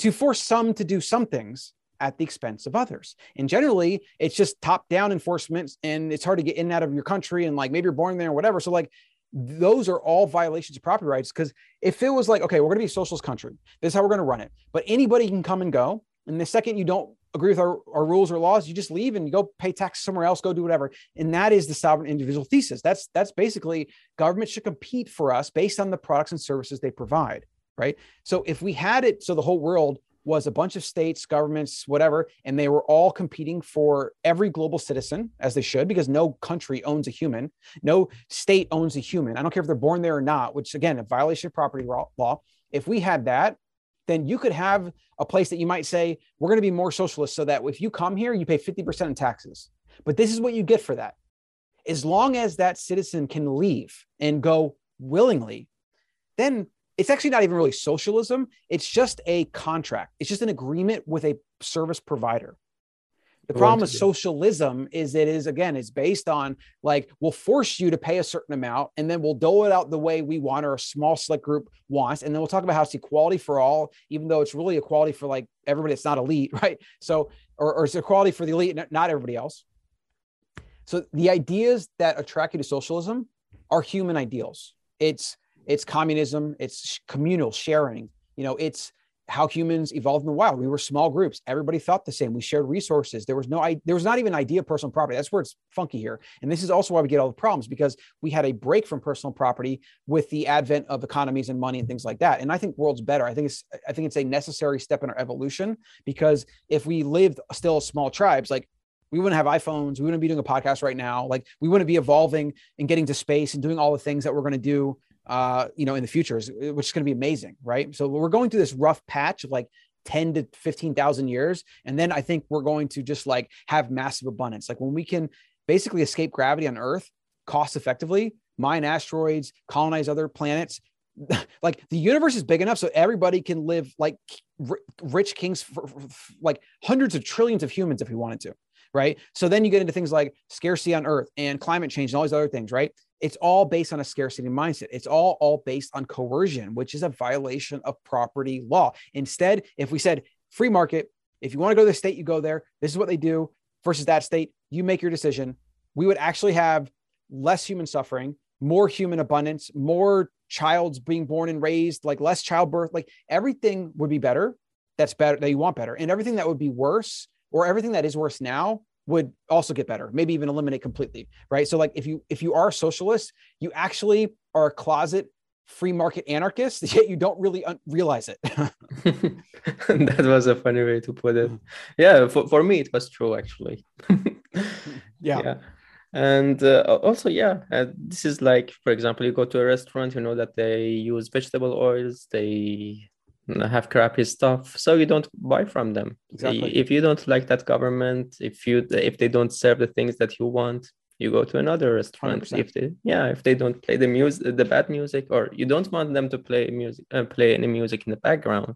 Speaker 2: to force some to do some things at the expense of others. And generally, it's just top down enforcement and it's hard to get in and out of your country and like maybe you're born there or whatever. So, like, those are all violations of property rights. Because if it was like, okay, we're going to be a socialist country, this is how we're going to run it, but anybody can come and go. And the second you don't agree with our, our rules or laws, you just leave and you go pay tax somewhere else, go do whatever. And that is the sovereign individual thesis. That's that's basically government should compete for us based on the products and services they provide, right? So if we had it so the whole world was a bunch of states, governments, whatever, and they were all competing for every global citizen as they should, because no country owns a human, no state owns a human. I don't care if they're born there or not, which again, a violation of property law. If we had that, then you could have a place that you might say, we're going to be more socialist so that if you come here, you pay 50% in taxes. But this is what you get for that. As long as that citizen can leave and go willingly, then it's actually not even really socialism. It's just a contract, it's just an agreement with a service provider. The problem with socialism is it is again, it's based on like we'll force you to pay a certain amount and then we'll dole it out the way we want or a small select group wants. And then we'll talk about how it's equality for all, even though it's really equality for like everybody that's not elite, right? So, or, or it's equality for the elite, not everybody else. So the ideas that attract you to socialism are human ideals. It's it's communism, it's communal sharing, you know, it's how humans evolved in the wild. We were small groups. Everybody thought the same. We shared resources. There was no, there was not even idea of personal property. That's where it's funky here. And this is also why we get all the problems because we had a break from personal property with the advent of economies and money and things like that. And I think world's better. I think it's, I think it's a necessary step in our evolution because if we lived still small tribes, like we wouldn't have iPhones. We wouldn't be doing a podcast right now. Like we wouldn't be evolving and getting to space and doing all the things that we're going to do uh, you know, in the future, which is going to be amazing, right? So we're going through this rough patch of like 10 to 15,000 years. And then I think we're going to just like have massive abundance. Like when we can basically escape gravity on Earth cost effectively, mine asteroids, colonize other planets. like the universe is big enough so everybody can live like rich kings for, like hundreds of trillions of humans if we wanted to right so then you get into things like scarcity on earth and climate change and all these other things right it's all based on a scarcity mindset. It's all all based on coercion, which is a violation of property law. Instead, if we said free market, if you want to go to the state, you go there. This is what they do versus that state. You make your decision. We would actually have less human suffering, more human abundance, more child's being born and raised, like less childbirth, like everything would be better. That's better that you want better. And everything that would be worse or everything that is worse now would also get better maybe even eliminate completely right? So like if you if you are a socialist you actually are a closet free market anarchist yet you don't really un- realize it.
Speaker 1: That was a funny way to put it. Yeah for, for me it was true actually.
Speaker 2: Yeah. yeah.
Speaker 1: And uh, also yeah uh, this is like for example you go to a restaurant you know that they use vegetable oils they have crappy stuff so you don't buy from them exactly. if you don't like that government if you if they don't serve the things that you want you go to another restaurant 100%. if they yeah if they don't play the music the bad music or you don't want them to play music uh, play any music in the background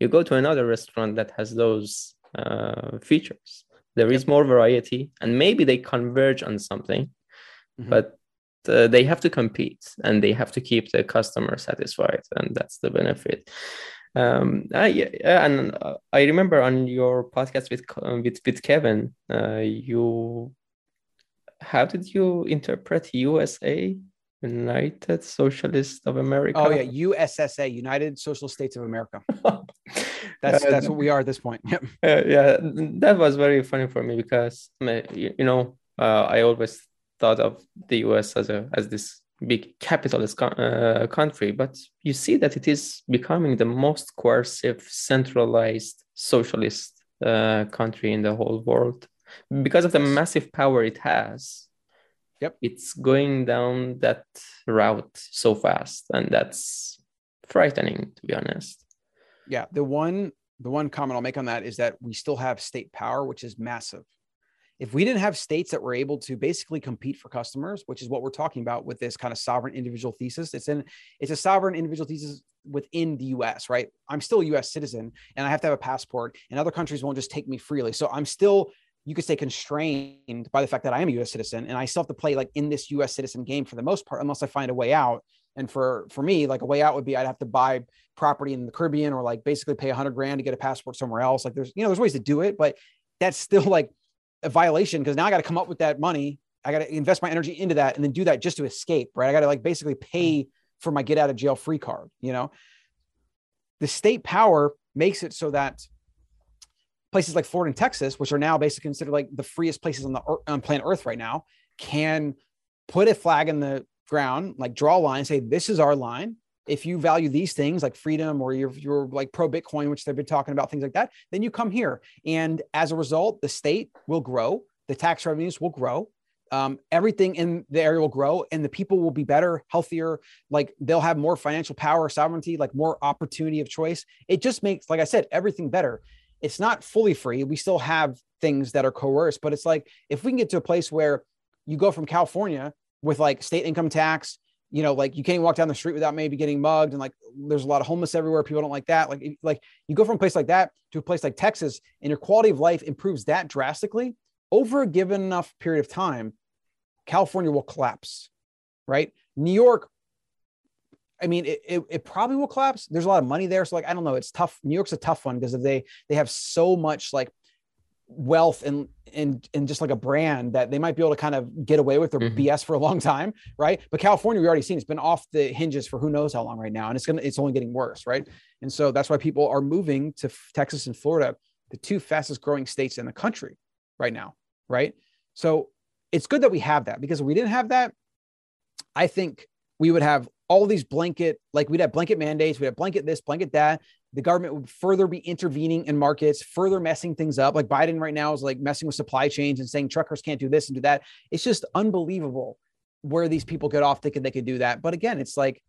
Speaker 1: you go to another restaurant that has those uh, features there is more variety and maybe they converge on something mm-hmm. but uh, they have to compete and they have to keep the customer satisfied and that's the benefit. Um I, yeah, and uh, i remember on your podcast with uh, with, with kevin uh, you how did you interpret usa united socialist of america?
Speaker 2: Oh yeah ussa united social states of america. That's uh, that's what we are at this point.
Speaker 1: yep. Uh, yeah that was very funny for me because you know i always thought of the US as a as this big capitalist uh, country, but you see that it is becoming the most coercive, centralized socialist uh, country in the whole world because of the massive power it has.
Speaker 2: Yep,
Speaker 1: it's going down that route so fast, and that's frightening, to be honest.
Speaker 2: Yeah, the one the one comment I'll make on that is that we still have state power, which is massive if we didn't have states that were able to basically compete for customers which is what we're talking about with this kind of sovereign individual thesis it's in it's a sovereign individual thesis within the us right? I'm still a us citizen and i have to have a passport and other countries won't just take me freely. So i'm still you could say constrained by the fact that i am a us citizen and i still have to play like in this us citizen game for the most part unless i find a way out. And for for me like a way out would be i'd have to buy property in the caribbean or like basically pay 100 grand to get a passport somewhere else. Like there's you know there's ways to do it but that's still like a violation because now I got to come up with that money. I got to invest my energy into that and then do that just to escape, right? I got to like basically pay mm. for my get out of jail free card, you know? The state power makes it so that places like Florida and Texas, which are now basically considered like the freest places on the on planet Earth right now, can put a flag in the ground, like draw a line, say this is our line, if you value these things like freedom or you're, you're like pro Bitcoin, which they've been talking about, things like that, then you come here. And as a result, the state will grow, the tax revenues will grow. Um, everything in the area will grow and the people will be better, healthier. Like they'll have more financial power, sovereignty, like more opportunity of choice. It just makes, like I said, everything better. It's not fully free. We still have things that are coerced, but it's like if we can get to a place where you go from California with like state income tax, you know, like you can't walk down the street without maybe getting mugged, and like there's a lot of homeless everywhere. People don't like that. Like, like you go from a place like that to a place like Texas, and your quality of life improves that drastically over a given enough period of time. California will collapse, right? New York. I mean, it, it, it probably will collapse. There's a lot of money there, so like I don't know. It's tough. New York's a tough one because if they they have so much like wealth and and and just like a brand that they might be able to kind of get away with their
Speaker 1: Mhm.
Speaker 2: BS for a long time, right? But California, we already seen it's been off the hinges for who knows how long right now, and it's gonna it's only getting worse, right? And so that's why people are moving to Texas and Florida, the two fastest growing states in the country right now, right? So it's good that we have that because if we didn't have that, I think we would have all these blanket, like we'd have blanket mandates, we'd have blanket this, blanket that. The government would further be intervening in markets, further messing things up. Like Biden right now is like messing with supply chains and saying truckers can't do this and do that. It's just unbelievable where these people get off thinking they could do that. But again, it's like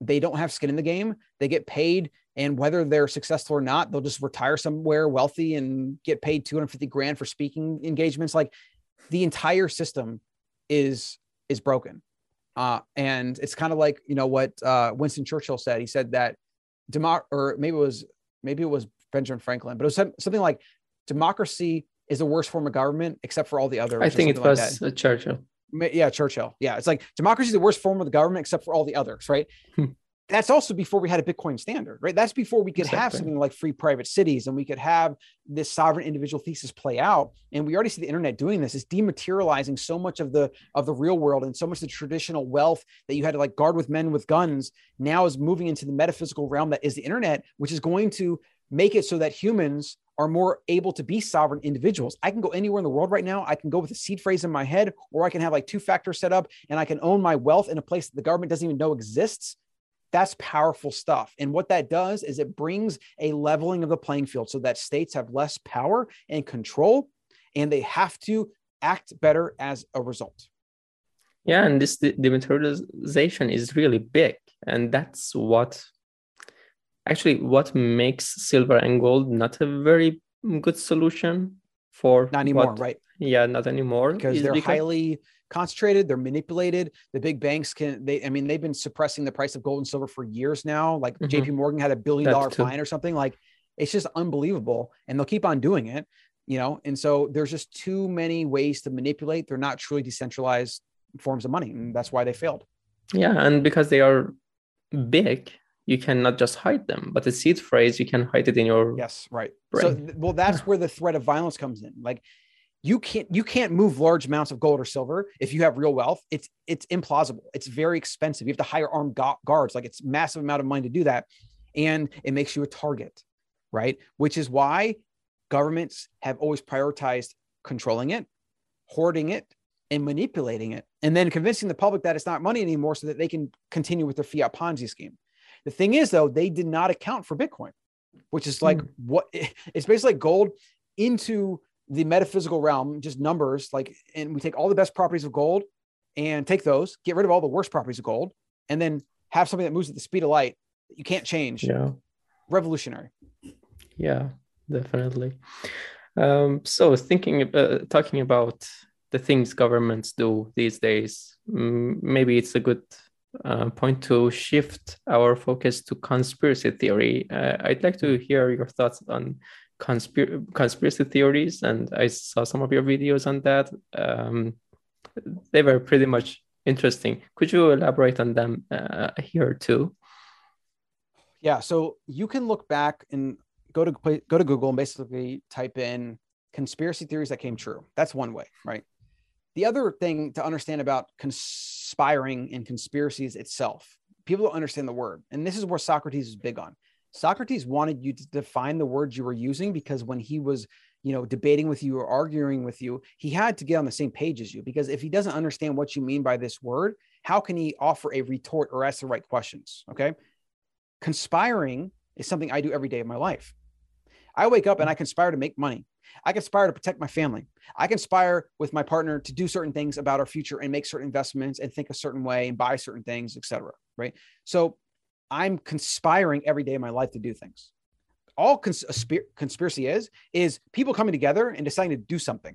Speaker 2: they don't have skin in the game. They get paid, and whether they're successful or not, they'll just retire somewhere wealthy and get paid 250 grand for speaking engagements. Like the entire system is is broken. Uh, and it's kind of like you know what uh, Winston Churchill said. He said that demo or maybe it was maybe it was Benjamin Franklin, but it was some- something like democracy is the worst form of government except for all the others.
Speaker 1: I think it
Speaker 2: like
Speaker 1: was uh, Churchill.
Speaker 2: Yeah churchill yeah it's like democracy is the worst form of the government except for all the others right
Speaker 1: Hmm.
Speaker 2: That's also before we had a bitcoin standard right that's before we could have something like free private cities and we could have this sovereign individual thesis play out and we already see the internet doing this It's dematerializing so much of the of the real world and so much of the traditional wealth that you had to like guard with men with guns now is moving into the metaphysical realm that is the internet which is going to make it so that humans are more able to be sovereign individuals. I can go anywhere in the world right now. I can go with a seed phrase in my head, or I can have like two factors set up and I can own my wealth in a place that the government doesn't even know exists. That's powerful stuff. And what that does is it brings a leveling of the playing field so that states have less power and control, and they have to act better as a result.
Speaker 1: Yeah, and this de- dematerialization is really big, and that's what actually what makes silver and gold not a very good solution for
Speaker 2: Not anymore,
Speaker 1: what-
Speaker 2: right?
Speaker 1: Yeah, not anymore
Speaker 2: because they're
Speaker 1: because-
Speaker 2: highly concentrated they're manipulated the big banks can they i mean they've been suppressing the price of gold and silver for years now. Like
Speaker 1: Mhm.
Speaker 2: jp morgan had a billion dollar fine or something. Like it's just unbelievable and they'll keep on doing it you know? And so there's just too many ways to manipulate. They're not truly decentralized forms of money and that's why they failed.
Speaker 1: Yeah, and because they are big, you cannot just hide them. But the seed phrase, you can hide it in your
Speaker 2: yes right. So
Speaker 1: Brain.
Speaker 2: th- well that's where the threat of violence comes in. Like you can't you can't move large amounts of gold or silver if you have real wealth. It's it's implausible. It's very expensive. You have to hire armed gu- guards. Like it's massive amount of money to do that. And it makes you a target right? Which is why governments have always prioritized controlling it hoarding it and manipulating it and then convincing the public that it's not money anymore so that they can continue with their fiat ponzi scheme. The thing is though they did not account for bitcoin which is like hmm. what it's basically like gold into the metaphysical realm, just numbers. Like, and we take all the best properties of gold and take those, get rid of all the worst properties of gold, and then have something that moves at the speed of light that you can't change.
Speaker 1: yeah.
Speaker 2: Revolutionary.
Speaker 1: Yeah, definitely. Um, so thinking, uh, talking about the things governments do these days, maybe it's a good uh, point to shift our focus to conspiracy theory. Uh, I'd like to hear your thoughts on conspir- conspiracy theories, and I saw some of your videos on that. Um, they were pretty much interesting. Could you elaborate on them uh, here too?
Speaker 2: Yeah. So you can look back and go to go to Google and basically type in conspiracy theories that came true. That's one way, right? The other thing to understand about conspiring and conspiracies itself, people don't understand the word. And this is where Socrates is big on. Socrates wanted you to define the words you were using because when he was, you know, debating with you or arguing with you, he had to get on the same page as you because if he doesn't understand what you mean by this word, how can he offer a retort or ask the right questions? Okay. Conspiring is something I do every day of my life. I wake up and I conspire to make money. I conspire to protect my family. I conspire with my partner to do certain things about our future and make certain investments and think a certain way and buy certain things, etc. Right. So I'm conspiring every day of my life to do things. All cons- spir- conspiracy is is people coming together and deciding to do something.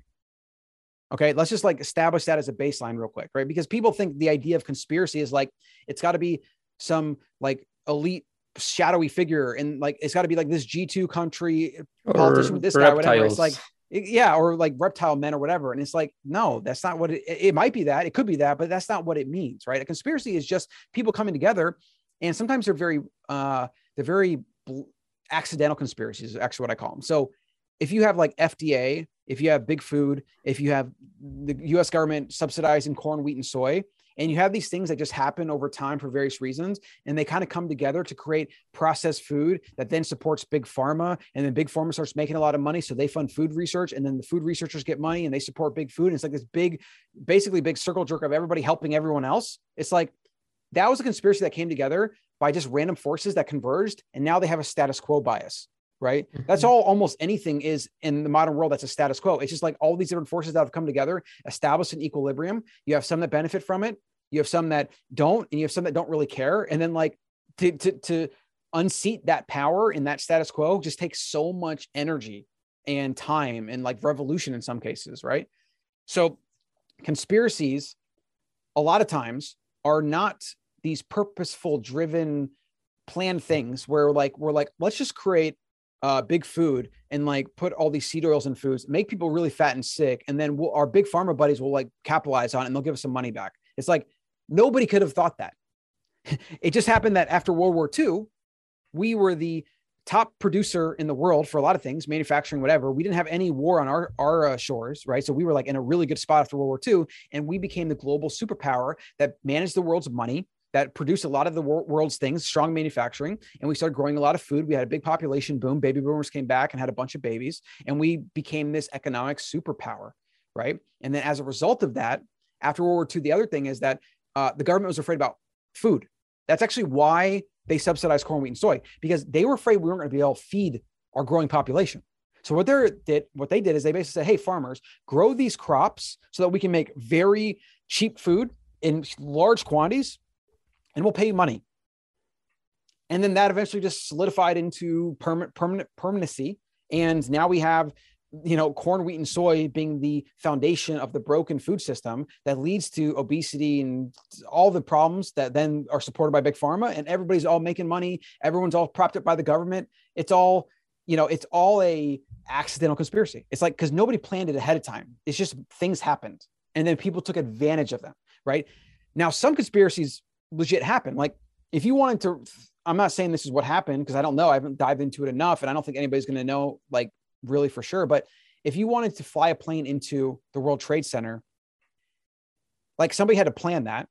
Speaker 2: Okay, let's just like establish that as a baseline real quick, right? Because people think the idea of conspiracy is like it's got to be some like elite shadowy figure and like it's got to be like this G2 country politician with this guy, whatever. It's like, yeah, or like reptile men or whatever. And it's like, no, that's not what it, it might be that it could be that, but that's not what it means, right? A conspiracy is just people coming together, and sometimes they're very, uh, they're very bl- accidental conspiracies. Is actually what I call them. So if you have like FDA, if you have big food, if you have the US government subsidizing corn, wheat, and soy, and you have these things that just happen over time for various reasons, and they kind of come together to create processed food that then supports big pharma. And then big pharma starts making a lot of money. So they fund food research, and then the food researchers get money and they support big food. And it's like this big, basically big circle jerk of everybody helping everyone else. It's like that was a conspiracy that came together by just random forces that converged. And now they have a status quo bias right? Mm-hmm. That's all almost anything is in the modern world that's a status quo. It's just like all these different forces that have come together, establish an equilibrium. You have some that benefit from it, you have some that don't, and you have some that don't really care. And then like to to, to unseat that power in that status quo just takes so much energy and time and like revolution in some cases, right? So conspiracies a lot of times are not these purposeful driven planned things where like we're like let's just create uh, big food and like put all these seed oils in foods, make people really fat and sick, and then we'll, our big pharma buddies will like capitalize on it and they'll give us some money back. It's like nobody could have thought that. it just happened that after World War II, we were the top producer in the world for a lot of things, manufacturing, whatever. We didn't have any war on our our uh, shores, right? So we were like in a really good spot after World War II, and we became the global superpower that managed the world's money, that produced a lot of the world's things, strong manufacturing, and we started growing a lot of food. We had a big population boom. Baby boomers came back and had a bunch of babies, and we became this economic superpower, right? And then as a result of that, after World War II, the other thing is that uh, the government was afraid about food. That's actually why they subsidized corn, wheat, and soy because they were afraid we weren't going to be able to feed our growing population. So what they did, what they did is they basically said, "Hey, farmers, grow these crops so that we can make very cheap food in large quantities and we'll pay you money. And then that eventually just solidified into permanent, permanent permanency. And now we have, you know, corn, wheat, and soy being the foundation of the broken food system that leads to obesity and all the problems that then are supported by big pharma. And everybody's all making money. Everyone's all propped up by the government. It's all, you know, it's all a accidental conspiracy. It's like because nobody planned it ahead of time. It's just things happened, and then people took advantage of them. Right now, some conspiracies legit happen. Like if you wanted to, I'm not saying this is what happened because I don't know. I haven't dived into it enough, and I don't think anybody's going to know like really for sure. But if you wanted to fly a plane into the World Trade Center, like somebody had to plan that.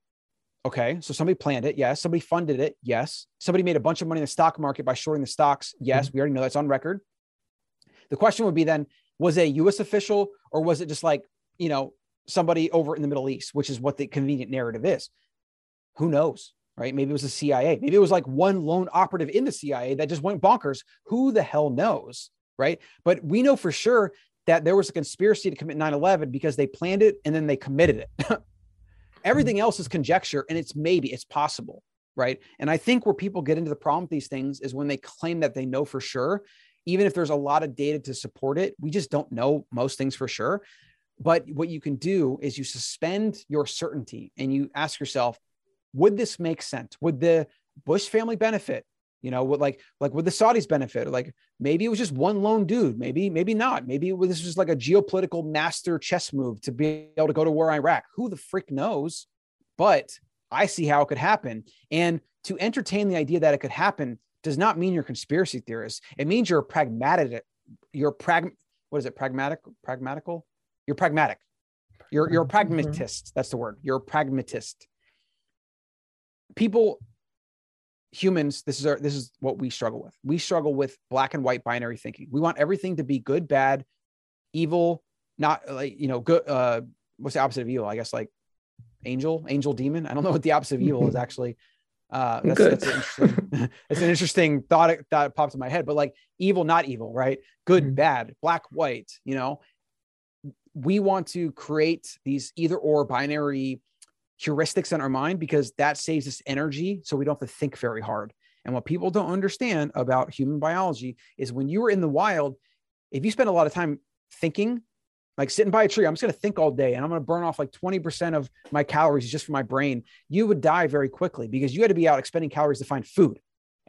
Speaker 2: Okay, so somebody planned it. Yes. Somebody funded it. Yes. Somebody made a bunch of money in the stock market by shorting the stocks. Yes. Mm-hmm. We already know that's on record. The question would be then was it a US official or was it just like, you know, somebody over in the Middle East, which is what the convenient narrative is? Who knows? Right? Maybe it was the CIA. Maybe it was like one lone operative in the CIA that just went bonkers. Who the hell knows? Right. But we know for sure that there was a conspiracy to commit 9 11 because they planned it and then they committed it. Everything else is conjecture and it's maybe, it's possible. Right. And I think where people get into the problem with these things is when they claim that they know for sure, even if there's a lot of data to support it, we just don't know most things for sure. But what you can do is you suspend your certainty and you ask yourself, would this make sense? Would the Bush family benefit? You know, would like like would the Saudis benefit? Or like maybe it was just one lone dude. Maybe maybe not. Maybe this was like a geopolitical master chess move to be able to go to war in Iraq. Who the frick knows? But I see how it could happen. And to entertain the idea that it could happen does not mean you're a conspiracy theorist. It means you're a pragmatic. You're prag. What is it? Pragmatic. Pragmatical. You're pragmatic. You're you're a mm-hmm. pragmatist. That's the word. You're a pragmatist people humans this is our this is what we struggle with. We struggle with black and white binary thinking. We want everything to be good bad evil not like you know good uh what's the opposite of evil? I guess like angel angel demon? I don't know what the opposite of evil is actually. Uh that's, good. that's, an interesting, that's an interesting thought that popped in my head but like evil not evil right? Good mm-hmm. bad black white you know? We want to create these either or binary heuristics in our mind because that saves us energy so we don't have to think very hard. And what people don't understand about human biology is when you are in the wild, if you spend a lot of time thinking, like sitting by a tree, I'm just going to think all day and I'm going to burn off like 20% of my calories just for my brain, you would die very quickly because you had to be out expending calories to find food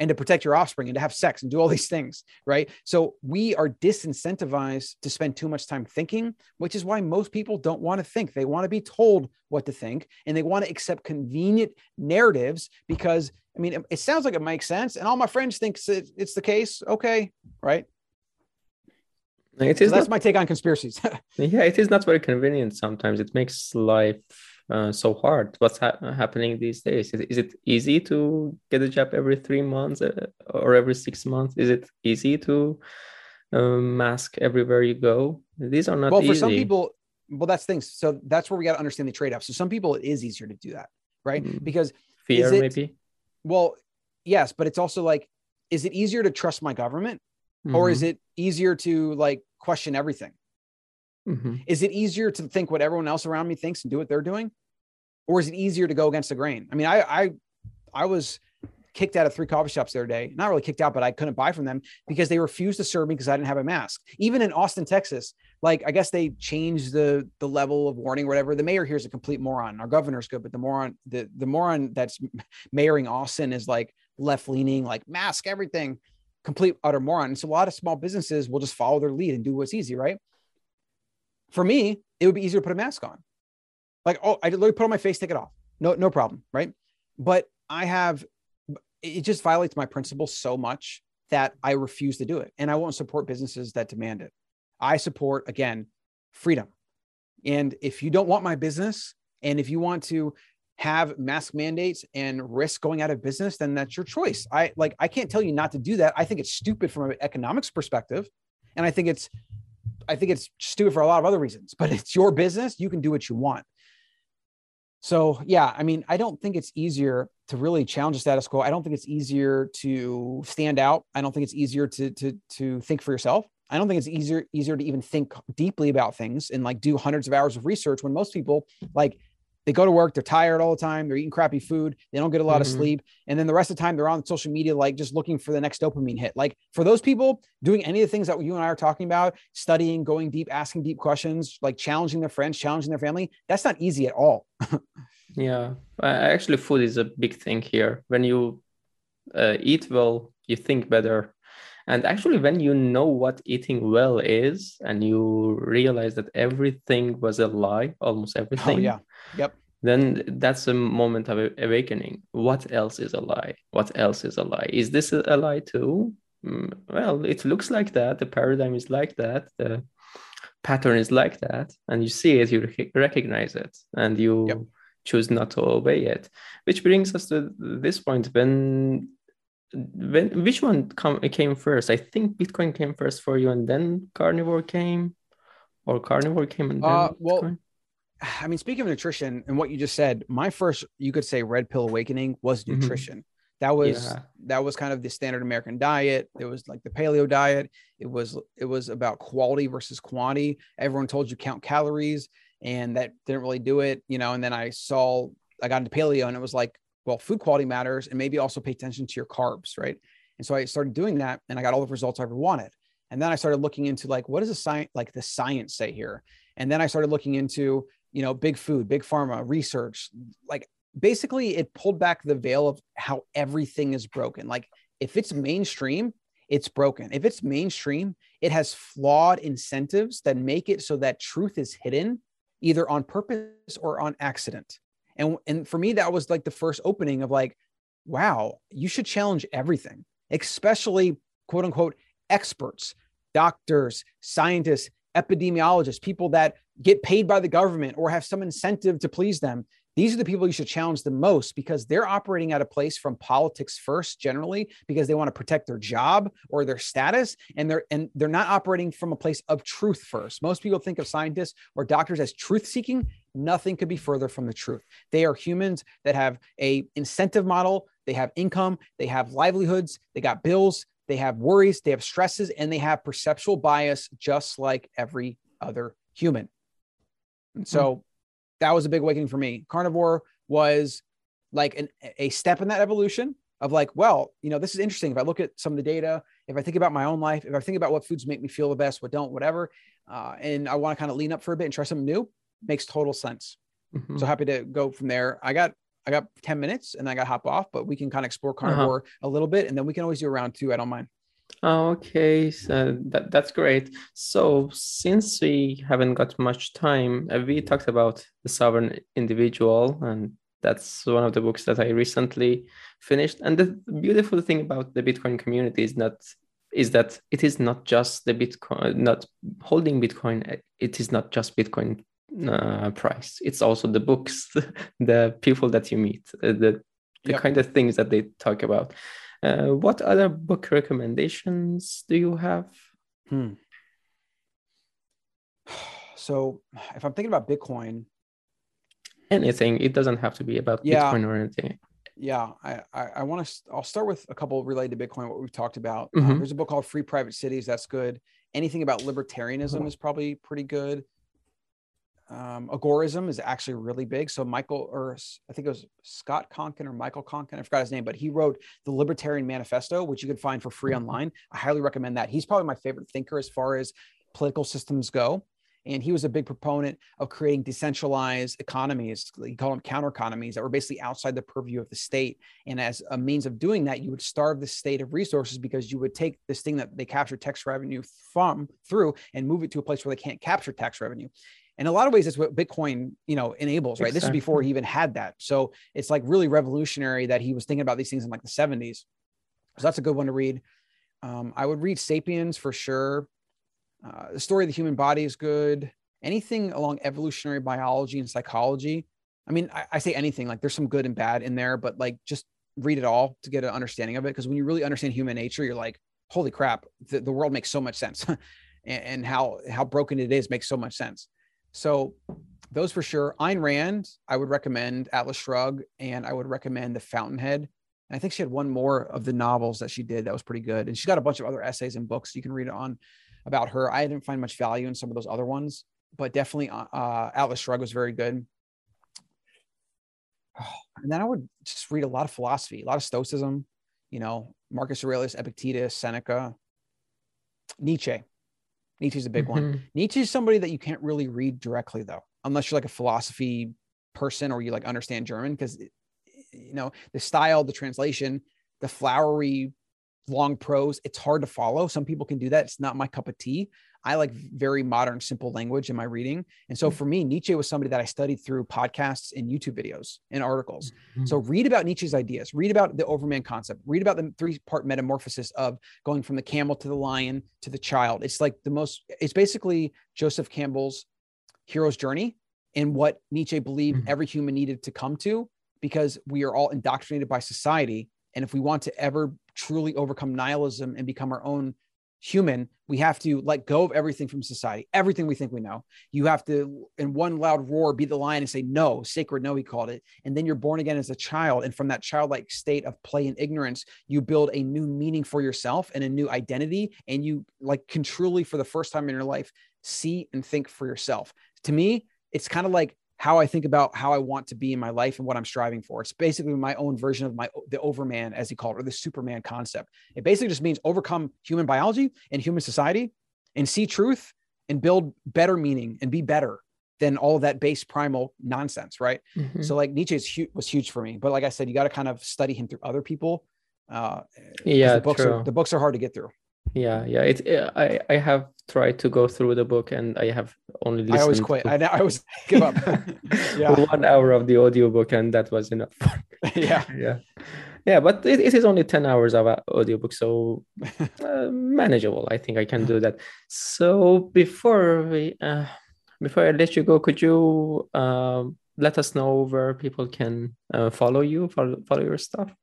Speaker 2: and to protect your offspring and to have sex and do all these things, right? So we are disincentivized to spend too much time thinking, which is why most people don't want to think. They want to be told what to think and they want to accept convenient narratives because I mean, it, sounds like it makes sense and all my friends think it's the case. Okay, right?
Speaker 1: It
Speaker 2: So that's
Speaker 1: not,
Speaker 2: my take on conspiracies.
Speaker 1: yeah, it is not very convenient sometimes. It makes life uh, so hard. What's ha- happening these days? Is, is it easy to get a job every three months uh, or every six months? Is it easy to um, mask everywhere you go? These are not
Speaker 2: well, for
Speaker 1: easy.
Speaker 2: some people, well, that's things. So that's where we got to understand the trade off. So some people, it is easier to do that, right?
Speaker 1: Mm.
Speaker 2: Because,
Speaker 1: fear,
Speaker 2: it-
Speaker 1: maybe.
Speaker 2: well, yes, but it's also like, is it easier to trust my government or is it easier to like question everything?
Speaker 1: Mhm.
Speaker 2: Is it easier to think what everyone else around me thinks and do what they're doing? Or is it easier to go against the grain? I mean, I I I was kicked out of three coffee shops the other day. Not really kicked out, but I couldn't buy from them because they refused to serve me because I didn't have a mask. Even in Austin, Texas, like I guess they changed the the level of warning or whatever. The mayor here is a complete moron. Our governor's good, but the moron the the moron that's mayoring Austin is like left leaning, like mask everything, complete utter moron. So a lot of small businesses will just follow their lead and do what's easy, right? For me, it would be easier to put a mask on. Like, oh, I literally put on my face, take it off. No, no problem, right? But I have it just violates my principles so much that I refuse to do it. And I won't support businesses that demand it. I support again freedom. And if you don't want my business and if you want to have mask mandates and risk going out of business, then that's your choice. I like I can't tell you not to do that. I think it's stupid from an economics perspective. And I think it's I think it's stupid for a lot of other reasons, but it's your business. You can do what you want. So, yeah, I mean, I don't think it's easier to really challenge the status quo. I don't think it's easier to stand out. I don't think it's easier to to to think for yourself. I don't think it's easier easier to even think deeply about things and like do hundreds of hours of research when most people like they go to work, they're tired all the time, they're eating crappy food, they don't get a lot
Speaker 1: Mhm.
Speaker 2: of sleep, and then the rest of the time they're on social media like just looking for the next dopamine hit. Like for those people doing any of the things that you and I are talking about, studying, going deep, asking deep questions, like challenging their friends, challenging their family, that's not easy at all.
Speaker 1: Yeah, actually, food is a big thing here. When you uh, eat well, you think better. And actually, when you know what eating well is, and you realize that everything was a lie, almost everything,
Speaker 2: Oh yeah. Yep.
Speaker 1: then that's a moment of awakening. What else is a lie? What else is a lie? Is this a a lie too? Mm, well, it looks like that. The paradigm is like that. The pattern is like that. And you see it, you recognize it, and you
Speaker 2: Yep.
Speaker 1: choose not to obey it. Which brings us to this point when when which one come, came first? I think Bitcoin came first for you, and then carnivore came, or carnivore came and then
Speaker 2: Uh, well,
Speaker 1: Bitcoin?
Speaker 2: I mean, speaking of nutrition and what you just said, my first, you could say, red pill awakening was
Speaker 1: Mhm.
Speaker 2: nutrition. That was
Speaker 1: Yeah.
Speaker 2: that was kind of the standard American diet. It was like the paleo diet. It was it was about quality versus quantity. Everyone told you count calories, and that didn't really do it, you know. And then I saw I got into paleo, and it was like, well, food quality matters, and maybe also pay attention to your carbs, right? And so I started doing that, and I got all the results I ever wanted. And then I started looking into like, what does the science like the science say here? And then I started looking into you know big food, big pharma, research, like basically it pulled back the veil of how everything is broken. Like if it's mainstream, it's broken. If it's mainstream, it has flawed incentives that make it so that truth is hidden either on purpose or on accident. And and for me that was like the first opening of like wow, you should challenge everything, especially quote unquote experts, doctors, scientists, epidemiologists, people that get paid by the government or have some incentive to please them these are the people you should challenge the most because they're operating at a place from politics first generally because they want to protect their job or their status and they're and they're not operating from a place of truth first. Most people think of scientists or doctors as truth seeking. Nothing could be further from the truth. They are humans that have a incentive model. They have income. They have livelihoods. They got bills. They have worries. They have stresses and they have perceptual bias just like every other human. And so hmm. That was a big awakening for me. Carnivore was like an, a step in that evolution of like, well, you know, this is interesting. If I look at some of the data, if I think about my own life, if I think about what foods make me feel the best, what don't, whatever, uh, and I want to kind of lean up for a bit and try something new, makes total sense.
Speaker 1: Mhm.
Speaker 2: So happy to go from there. I got I got 10 minutes and I got to hop off, but we can kind of explore carnivore a little bit and then we can always do a round two. I don't mind.
Speaker 1: Okay, so that, that's great. So, since we haven't got much time, uh, we talked about the sovereign individual, and that's one of the books that I recently finished. And the beautiful thing about the Bitcoin community is that is that it is not just the Bitcoin, not holding Bitcoin. It is not just Bitcoin uh, price. It's also the books, the people that you meet, uh, the the yep. kind of things that they talk about. Uh, what other book recommendations do you have?
Speaker 2: Hmm. So, if I'm thinking about Bitcoin,
Speaker 1: anything, it doesn't have to be about yeah, Bitcoin or anything.
Speaker 2: Yeah, I I, I want to. I'll start with a couple related to Bitcoin. What we've talked about. Uh, mm-hmm. there's a book called Free Private Cities. That's good. Anything about libertarianism is probably pretty good um, agorism is actually really big. So Michael, or I think it was Scott Konkin or Michael Konkin, I forgot his name, but he wrote the Libertarian Manifesto, which you can find for free mm-hmm. online. I highly recommend that. He's probably my favorite thinker as far as political systems go. And he was a big proponent of creating decentralized economies. He called them counter economies that were basically outside the purview of the state. And as a means of doing that, you would starve the state of resources because you would take this thing that they capture tax revenue from through and move it to a place where they can't capture tax revenue in a lot of ways that's what bitcoin you know enables right? Exactly. this is before he even had that. So it's like really revolutionary that he was thinking about these things in like the 70s so that's a good one to read. Um, i would read sapiens for sure. Uh, the story of the human body is good. Anything along evolutionary biology and psychology. I mean I, I say anything like there's some good and bad in there but like just read it all to get an understanding of it. Because when you really understand human nature you're like holy crap the, the world makes so much sense. And, and how how broken it is makes so much sense so those for sure. Ayn Rand, I would recommend Atlas Shrugged, and I would recommend The Fountainhead. And I think she had one more of the novels that she did that was pretty good. And she's got a bunch of other essays and books you can read on about her. I didn't find much value in some of those other ones, but definitely uh, uh Atlas Shrugged was very good. And then I would just read a lot of philosophy, a lot of Stoicism, you know, Marcus Aurelius, Epictetus, Seneca, Nietzsche. Nietzsche's a big mm-hmm. one. Nietzsche is somebody that you can't really read directly though, unless you're like a philosophy person or you like understand German because you know the style, the translation, the flowery long prose, it's hard to follow. Some people can do that. It's not my cup of tea. I like very modern, simple language in my reading. And so mm. for me, Nietzsche was somebody that I studied through podcasts and YouTube videos and articles. Mm-hmm. So read about Nietzsche's ideas, read about the overman concept, read about the three part metamorphosis of going from the camel to the lion to the child. It's like the most, it's basically Joseph Campbell's hero's journey and what Nietzsche believed mm-hmm. every human needed to come to because we are all indoctrinated by society. And if we want to ever truly overcome nihilism and become our own human, we have to let go of everything from society, everything we think we know. You have to, in one loud roar, be the lion and say, no, sacred no, he called it. And then you're born again as a child. And from that childlike state of play and ignorance, you build a new meaning for yourself and a new identity. And you like can truly, for the first time in your life, see and think for yourself. To me, it's kind of like how I think about how I want to be in my life and what I'm striving for. It's basically my own version of my the overman, as he called it, or the Superman concept. It basically just means overcome human biology and human society and see truth and build better meaning and be better than all of that base primal nonsense, right? Mm-hmm. So like Nietzsche hu- was huge for me, but like I said, you got to kind of study him through other people. Uh,
Speaker 1: yeah,
Speaker 2: the books
Speaker 1: true.
Speaker 2: are the books are hard to get through
Speaker 1: yeah yeah it, it, i i have tried to go through the book and i have only listened
Speaker 2: i always quit. to... I, I always give up.
Speaker 1: Yeah. one hour of the audiobook and that was enough.
Speaker 2: Yeah.
Speaker 1: Yeah. Yeah but it, it is only 10 hours of audiobook so uh, manageable. I think i can do that. So before we uh, before i let you go could you uh, let us know where people can uh, follow you follow, follow your stuff?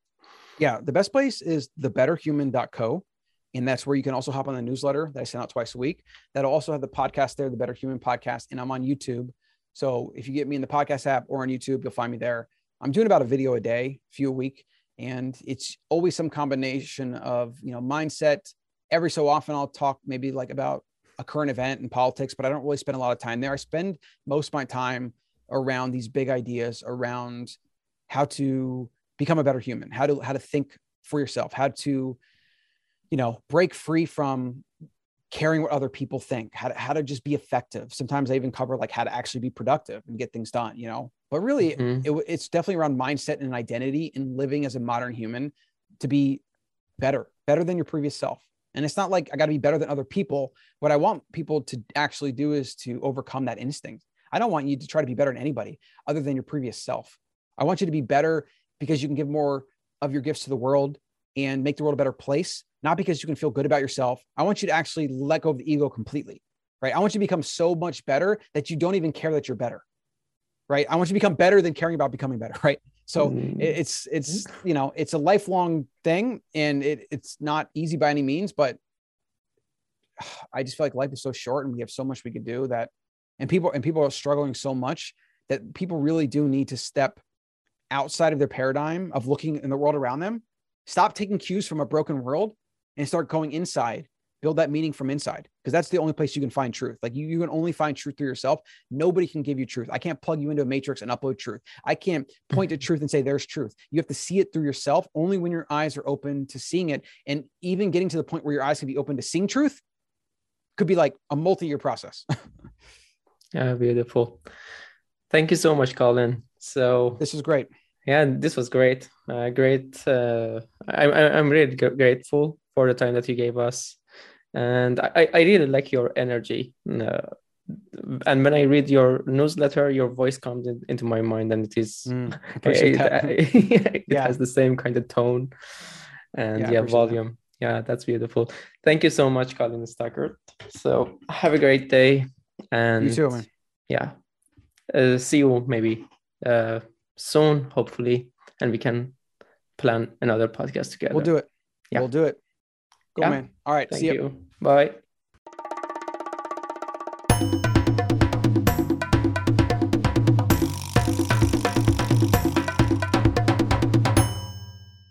Speaker 2: Yeah the best place is thebetterhuman.co and that's where you can also hop on the newsletter that I send out twice a week. That'll also have the podcast there, the Better Human Podcast, and I'm on YouTube. So if you get me in the podcast app or on YouTube, you'll find me there. I'm doing about a video a day, a few a week, and it's always some combination of you know mindset. Every so often, I'll talk maybe like about a current event in politics, but I don't really spend a lot of time there. I spend most of my time around these big ideas around how to become a better human, how to how to think for yourself, how to you know, break free from caring what other people think, how to, how to just be effective. Sometimes I even cover like how to actually be productive and get things done, you know, but really mm-hmm. it, it's definitely around mindset and identity and living as a modern human to be better, better than your previous self. And it's not like I got to be better than other people. What I want people to actually do is to overcome that instinct. I don't want you to try to be better than anybody other than your previous self. I want you to be better because you can give more of your gifts to the world and make the world a better place not because you can feel good about yourself. I want you to actually let go of the ego completely, right? I want you to become so much better that you don't even care that you're better, right? I want you to become better than caring about becoming better, right? So
Speaker 1: Mm.
Speaker 2: it's it's you know it's a lifelong thing, and it it's not easy by any means, but I just feel like life is so short, and we have so much we could do that, and people and people are struggling so much that people really do need to step outside of their paradigm of looking in the world around them, stop taking cues from a broken world, and start going inside. Build that meaning from inside because that's the only place you can find truth. Like you, you can only find truth through yourself. Nobody can give you truth. I can't plug you into a matrix and upload truth. I can't point to truth and say there's truth. You have to see it through yourself only when your eyes are open to seeing it. And even getting to the point where your eyes can be open to seeing truth could be like a multi-year process.
Speaker 1: Yeah, beautiful. Thank you so much, Colin. So
Speaker 2: this is great.
Speaker 1: yeah, this was great. Uh, great. Uh, I, I, I'm really gr- grateful for the time that you gave us, and I, I really like your energy. Uh, and when I read your newsletter, your voice comes in, into my mind, and it is
Speaker 2: Mm,
Speaker 1: it, it
Speaker 2: Yeah.
Speaker 1: has the same kind of tone and
Speaker 2: Yeah,
Speaker 1: yeah,
Speaker 2: appreciate that.
Speaker 1: volume. Yeah, that's beautiful. Thank you so much, Colin Stuckert. So have a great day, and
Speaker 2: you too, man.
Speaker 1: yeah, uh, see you maybe uh, soon, hopefully, and we can plan another podcast together.
Speaker 2: We'll do it.
Speaker 1: Yeah.
Speaker 2: We'll do it. Go,
Speaker 1: Yeah.
Speaker 2: man. All right.
Speaker 1: Thank
Speaker 2: see you.
Speaker 1: you. Bye.